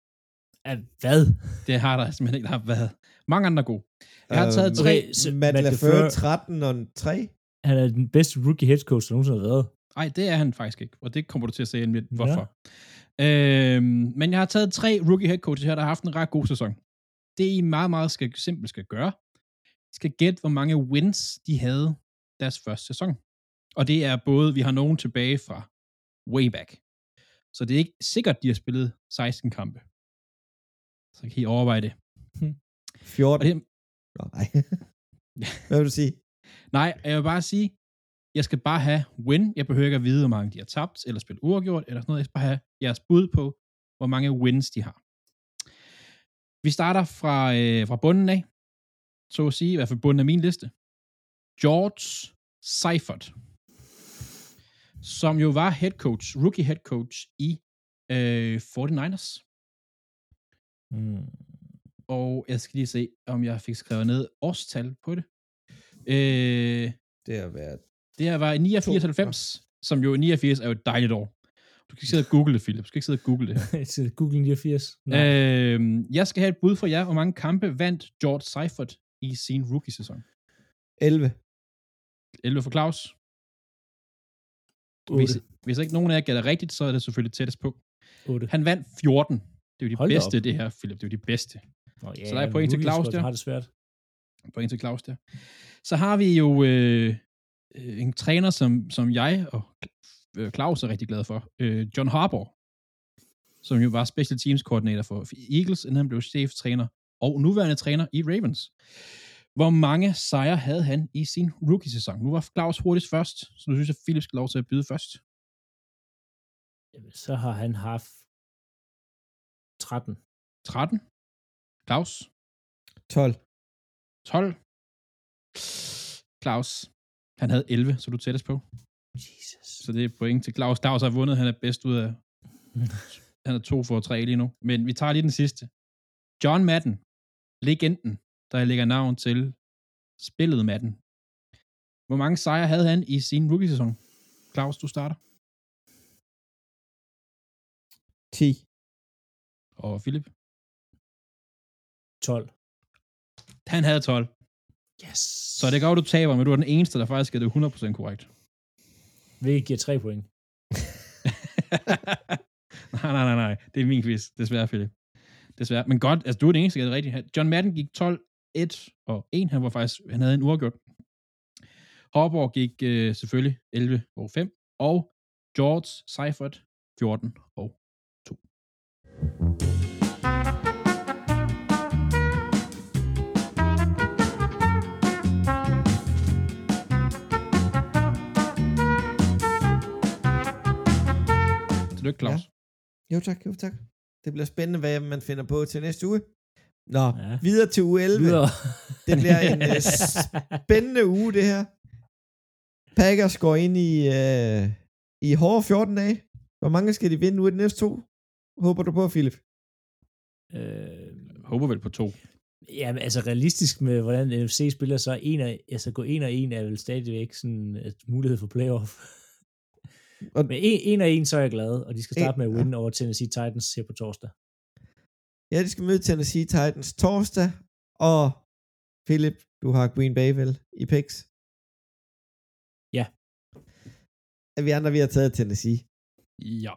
At hvad? Det har der simpelthen ikke der har været. Mange andre gode. Jeg har taget Øhm, tre. Okay, så Matt Matt LaFleur, LaFleur- 13 og 3. Han er den bedste rookie head coach, der nogensinde har været. Nej, det er han faktisk ikke. Og det kommer du til at se lidt, Ja. hvorfor. Øhm, men jeg har taget tre rookie head coaches her, der har haft en ret god sæson. Det I meget, meget skal, simpelt skal gøre, skal gætte, hvor mange wins de havde deres første sæson. Og det er både, vi har nogen tilbage fra way back. Så det er ikke sikkert, de har spillet 16 kampe. Så kan I overveje det. 14. Og det, Nå, nej. Hvad vil du sige? Nej, jeg vil bare sige, jeg skal bare have win. Jeg behøver ikke at vide, hvor mange de har tabt, eller spillet uafgjort, eller sådan noget. Jeg skal bare have jeres bud på, hvor mange wins de har. Vi starter fra, øh, fra bunden af, så at sige, i hvert fald bunden af min liste. George Seifert, som jo var head coach, rookie head coach i øh, 49ers. Mm. Og jeg skal lige se, om jeg fik skrevet ned årstal på det. Øh, Det har været... Det her var i 89, 90, som jo 89 er jo et dejligt år. Du skal ikke sidde og google det, Philip. Du skal ikke sidde og google det her. Google 89. Nej. øh, jeg skal have et bud for jer. Hvor mange kampe vandt George Seifert i sin rookie-sæson? 11. 11 for Claus. Hvis, hvis ikke nogen af jer gætter rigtigt, så er det selvfølgelig tættest på. 8. Han vandt 14. Det er jo de Hold bedste, op. det her, Philip. Det er jo de bedste. Oh, ja, Så der er point til Claus der. har det svært. Point til Claus der. Så har vi jo øh, øh, en træner, som, som jeg og øh, Claus er rigtig glad for. Øh, John Harbour, som jo var special teams koordinator for Eagles, inden han blev cheftræner og nuværende træner i Ravens. Hvor mange sejre havde han i sin rookie-sæson? Nu var Claus hurtigst først, så nu synes jeg, Philip skal lov til at byde først. Jamen, Så har han haft 13. 13. Claus. 12. 12. Claus. Han havde 11, så du tættest på. Jesus. Så det er point til Claus. Claus har vundet. Han er bedst ud af... Han er to for tre lige nu. Men vi tager lige den sidste. John Madden. Legenden, der lægger navn til spillet Madden. Hvor mange sejre havde han i sin rookie-sæson? Claus, du starter. 10. Og Philip? 12. Han havde 12. Yes. Så det gør, du taber, men du er den eneste, der faktisk er det 100% korrekt. Hvilket giver 3 point. nej, nej, nej, nej. Det er min quiz. Desværre, Philip. Desværre. Men godt, altså du er den eneste, der rigtigt. John Madden gik 12, 1 og 1. Han var faktisk, han havde en uafgjort. Harborg gik øh, selvfølgelig 11 og 5. Og George Seifert 14 og 2. Tillykke, Claus. Ja. Jo tak, jo tak. Det bliver spændende, hvad man finder på til næste uge. Nå, Ja. videre til uge 11. Videre. Det bliver en øh, spændende uge, det her. Packers går ind i, øh, i hårde 14 dage. Hvor mange skal de vinde ud af de næste to? Håber du på, Philip? øh, Håber vel på to. ja, men altså realistisk med, hvordan NFC spiller, så er en af, altså gå en og en er vel stadigvæk sådan et mulighed for playoff. Og- Men en, en og en, så er jeg glad, og de skal starte En- med at vinde over Tennessee Titans her på torsdag. Ja, de skal møde Tennessee Titans torsdag. Og Philip, du har Green Bay vel i picks? Ja. At vi andre, vi har taget Tennessee. Ja.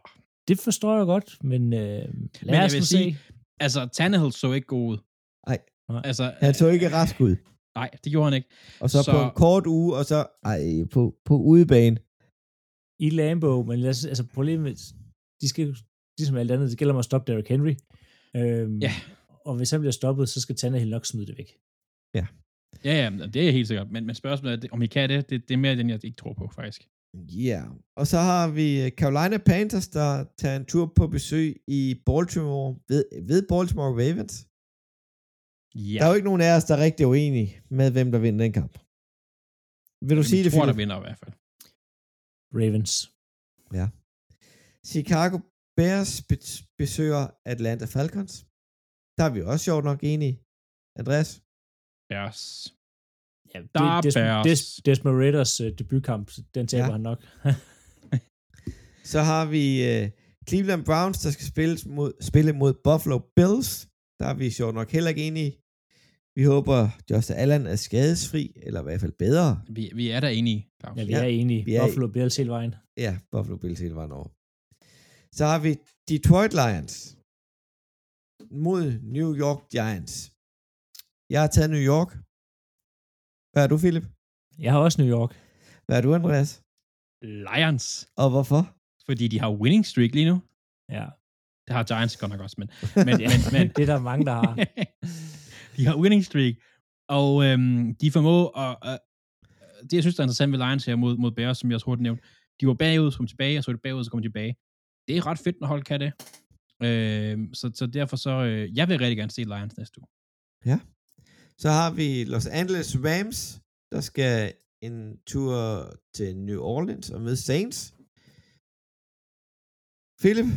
Det forstår jeg godt, men øh, lad jeg os vil sige- se. Altså, Tannehill så ikke god ud. Nej. Altså, Han så ikke rask ud. Nej, det gjorde han ikke. Og så, så Så- på en kort uge, og så ej, på, på udebane. I Lambo, men lad os, altså problemet, de skal ligesom alt andet, det gælder om at stoppe Derrick Henry. Øhm, Ja. Og hvis han bliver stoppet, så skal Tannehill nok smide det væk. Ja, ja, det er helt sikkert. Men, men spørgsmålet er, om I kan det, det, det er mere den, jeg ikke tror på, faktisk. Ja, yeah. og så har vi Carolina Panthers, der tager en tur på besøg i Baltimore, ved, ved Baltimore Ravens. Ja, Der er jo ikke nogen af os, der er rigtig uenige med, hvem der vinder den kamp. Vil du jeg sige det, tror, Philip? der vinder i hvert fald. Ravens. Chicago Bears be- besøger Atlanta Falcons. Der er vi også sjovt nok enige. Andreas? Bears. Ja, det, Der Des, bæres. Des, Desmond Raiders uh, debutkamp, den taber Ja. han nok. Så har vi uh, Cleveland Browns, der skal spille mod, spille mod Buffalo Bills. Der er vi sjovt nok heller ikke enige. Vi håber, Josh Allen er skadesfri, eller i hvert fald bedre. Vi, vi er der enige, Claus. Ja, vi Ja, er enige. vi er- Buffalo Bills hele vejen. Ja, Buffalo Bills hele vejen over. Så har vi Detroit Lions mod New York Giants. Jeg har taget New York. Hvad er du, Philip? Jeg har også New York. Hvad er du, Andreas? Lions. Og hvorfor? Fordi de har winning streak lige nu. Ja. Det har Giants godt nok også, men, men, men, men det er der mange, der har. de har winning streak, og øhm, de formår at, øh, det jeg synes, der er interessant ved Lions her mod, mod Bears, som jeg også hurtigt nævnte, de var bagud, så kom tilbage, og så var de bagud, så kom de tilbage. Det er ret fedt, når hold kan det. Øh, så, så derfor så, øh, jeg vil rigtig gerne se Lions næste uge. Så har vi Los Angeles Rams, der skal en tur til New Orleans og møde Saints. Philip?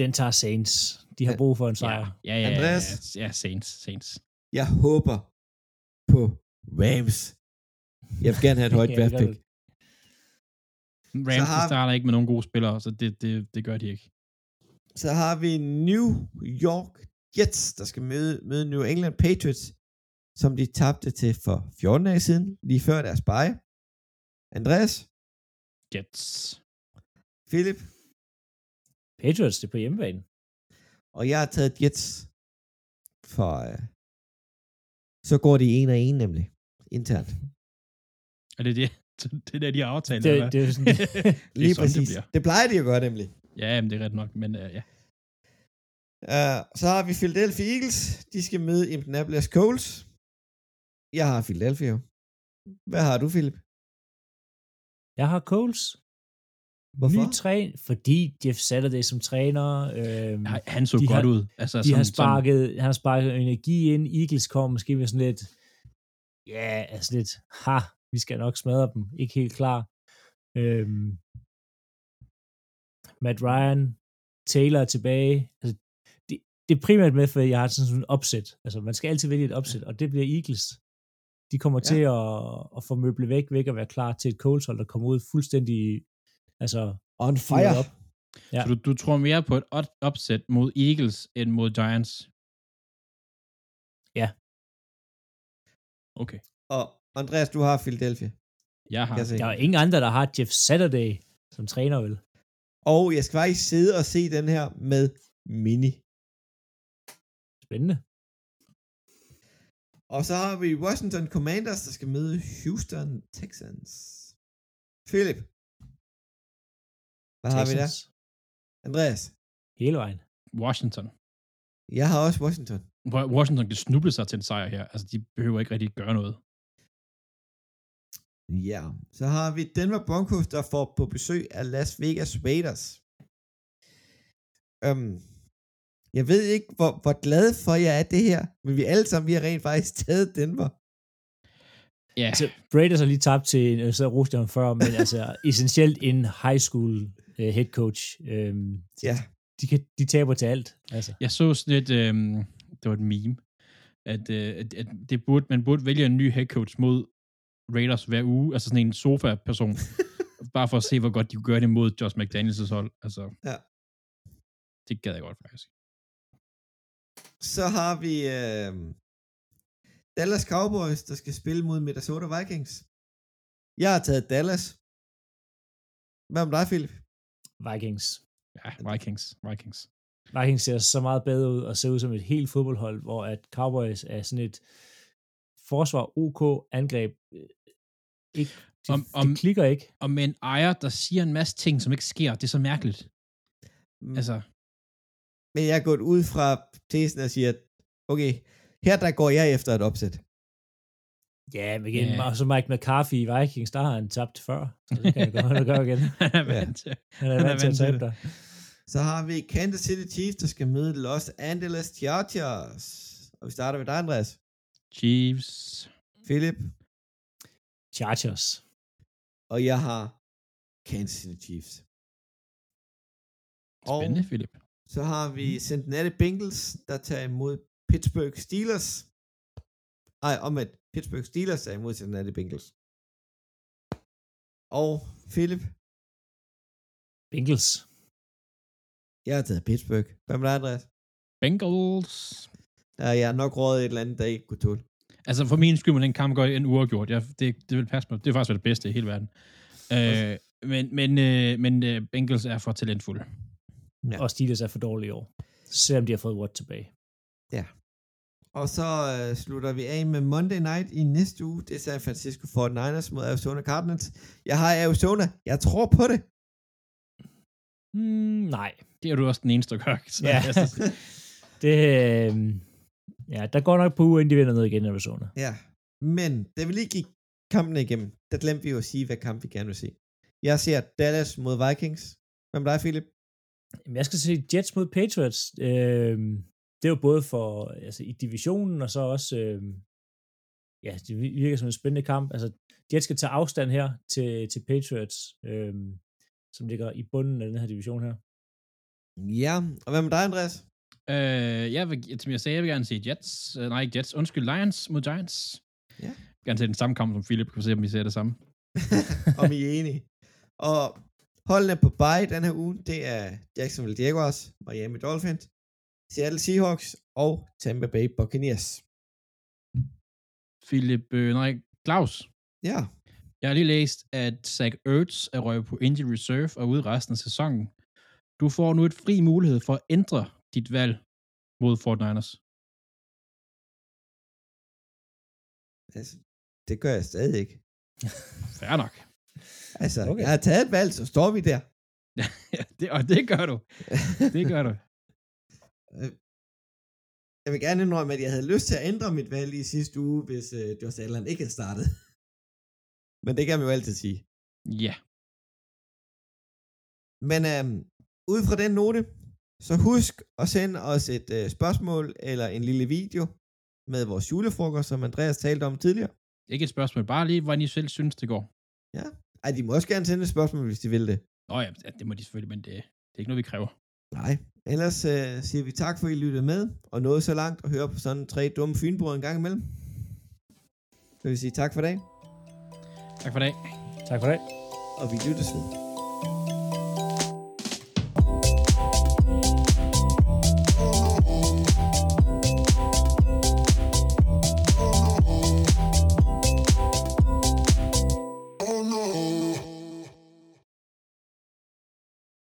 Den tager Saints. De har Ja. brug for en sejr. Ja, ja, ja, Andreas? ja, ja, Saints, Saints. Jeg håber på Rams. Jeg vil gerne have et højt Ja, draft pick. Rams har- starter ikke med nogen gode spillere, så det, det, det gør de ikke. Så har vi New York Jets, der skal møde, møde New England Patriots, som de tabte til for 14 dage siden, lige før deres bye. Andreas? Jets. Philip? Patriots, det er på hjemmebane. Og jeg har taget Jets for... Uh, så går de en og en nemlig, internt. Er det det? Det er det, de har aftalt, Det, eller hvad? det er sådan, det Lige er sådan, præcis. det bliver. Det, plejer de at gøre nemlig. Ja, men det er ret nok, men uh, ja. Uh, så har vi Philadelphia Eagles. De skal møde Indianapolis Colts. Jeg har Philadelphia. jo. Hvad har du, Philip? jeg har Coles. Hvorfor? Ny træn, fordi Jeff Saturday som træner. Øhm, Han- Han så godt har- ud. Altså, de som, har sparket, han har sparket energi ind. Eagles kommer måske med sådan lidt, ja, altså lidt, ha, vi skal nok smadre dem. Ikke helt klar. Øhm, Matt Ryan, Taylor er tilbage. Altså, det, det er primært med, for jeg har sådan en opsæt. Altså, man skal altid vælge et opsæt, og det bliver Eagles. De kommer Ja. til at, at få møble væk, væk og være klar til et Coles hold, der kommer ud fuldstændig, altså, On fire. op. Ja. Så du, du tror mere på et op- opsæt mod Eagles end mod Giants? Ja. Okay. Og Andreas, du har Philadelphia. Jeg har. Jeg se. Der er ingen andre, der har Jeff Saturday som træner, vel? Og jeg skal faktisk sidde og se den her med Mini. Spændende. Og så har vi Washington Commanders, der skal møde Houston Texans. Philip. Hvad har vi der? Texans. Andreas. Hele vejen. Washington. Jeg har også Washington. Wa- Washington kan snuble sig til en sejr her. Altså, de behøver ikke rigtig gøre noget. Ja. Så har vi Denver Broncos, der får på besøg af Las Vegas Raiders. Øhm, jeg ved ikke, hvor, hvor glad for jeg er det her, men vi alle sammen, vi har rent faktisk taget Denver. Ja, Altså, Raiders har lige tabt til, øh, så roste jeg ham før, men altså essentielt en high school uh, head coach. Um, Ja. de, kan, de taber til alt. Altså. jeg så sådan et, øhm, det var et meme, at, øh, at, at det burde, man burde vælge en ny head coach mod Raiders hver uge, altså sådan en sofa-person, bare for at se, hvor godt de kunne gøre det mod Josh McDaniels' hold. Altså, Ja. det gad jeg godt faktisk. Så har vi øh, Dallas Cowboys, der skal spille mod Minnesota Vikings. Jeg har taget Dallas. Hvad om dig, Philip? Vikings. Ja, Vikings, Vikings. Vikings ser så meget bedre ud og ser ud som et helt fodboldhold, hvor at Cowboys er sådan et forsvar OK angreb. øh, Ikke, de, Om- om, de klikker ikke. Og med en ejer, der siger en masse ting, som ikke sker, det er så mærkeligt. Mm. Altså, Men jeg er gået ud fra tesen og siger, at okay, her der går jeg efter et opsæt. Ja, men igen, yeah. så Mike McCarthy i Vikings, der har han tabt før. Så det kan gøre, han gøre igen. han er vant til. Han er vant til at tabe dig. Så har vi Kansas City Chiefs, der skal møde Los Angeles Chargers. Og vi starter med dig, Andreas. Chiefs. Philip. Chargers. Og jeg har Kansas City Chiefs. Spændende, Philip. Så har vi Cincinnati Bengals, der tager imod Pittsburgh Steelers. Ej, om at Pittsburgh Steelers er imod Cincinnati Bengals. Og Philip, Bengals. jeg har taget Pittsburgh. Hvad med dig, Andreas? Bengals. Ja, jeg har nok rådet et eller andet, der ikke kunne tåle. Altså for min skyld den kamp gå en uafgjort. Jeg, det, det vil passe mig. Det er faktisk det bedste i hele verden. Øh, men men, øh, men øh, Bengals er for talentfulde. Ja. Og Steelers er for dårlige i år. Selvom de har fået Watt tilbage. Og så øh, slutter vi af med Monday Night i næste uge. Det er San Francisco 49ers mod Arizona Cardinals. Jeg har Arizona. Jeg tror på det. Mm, nej. Det er du også den eneste, der gør. Så, Ja. Det, øh, ja, der går nok på uger, inden de vinder noget igen i Arizona. Ja, men da vi lige gik kampene igennem, der glemte vi jo at sige, hvad kamp vi gerne vil se. Jeg ser Dallas mod Vikings. Hvad med dig, Philip? Jeg skal se Jets mod Patriots. Øh, det er jo både for altså, i divisionen, og så også øh, ja, det virker som en spændende kamp. Altså, Jets skal tage afstand her til, til Patriots, øh, som ligger i bunden af den her division her. Ja, og hvad med dig, Andreas? Øh, jeg vil, som jeg sagde, jeg vil gerne se Jets. Øh, nej, ikke Jets. Undskyld, Lions mod Giants. Ja. Jeg vil gerne se den samme kamp som Philip. Kan vi se, om vi ser det samme. Om I er enige. Og holdene på bye den her uge, det er Jacksonville Jaguars, Miami Dolphins, Seattle Seahawks og Tampa Bay Buccaneers. Philip, øh, nej, Claus. Ja, Jeg har lige læst, at Zach Ertz er røget på injury reserve og ude resten af sæsonen. Du får nu et fri mulighed for at ændre dit valg mod 49ers. altså, det gør jeg stadig ikke. Fair nok. Altså, Okay. jeg har taget et valg, så står vi der. Ja, det, og det gør du. Det gør du. Jeg vil gerne indrømme, at jeg havde lyst til at ændre mit valg i sidste uge, hvis øh, Josh Allen ikke havde startet. Men det kan man jo altid sige. Ja. Men øhm, ud fra den note, så husk at sende os et øh, spørgsmål eller en lille video med vores julefrokost, som Andreas talte om tidligere. Ikke et spørgsmål, bare lige, hvordan I selv synes, det går. Ej, de må også gerne sende et spørgsmål, hvis de vil det. Nå ja, det må de selvfølgelig, men det, det er ikke noget, vi kræver. Nej. Ellers øh, siger vi tak for, at I lyttede med, og nåede så langt og høre på sådan tre dumme fynbrød en gang imellem. Så vil vi sige tak for dag, Tak for dag. Tak for det. og vi lyttes ved.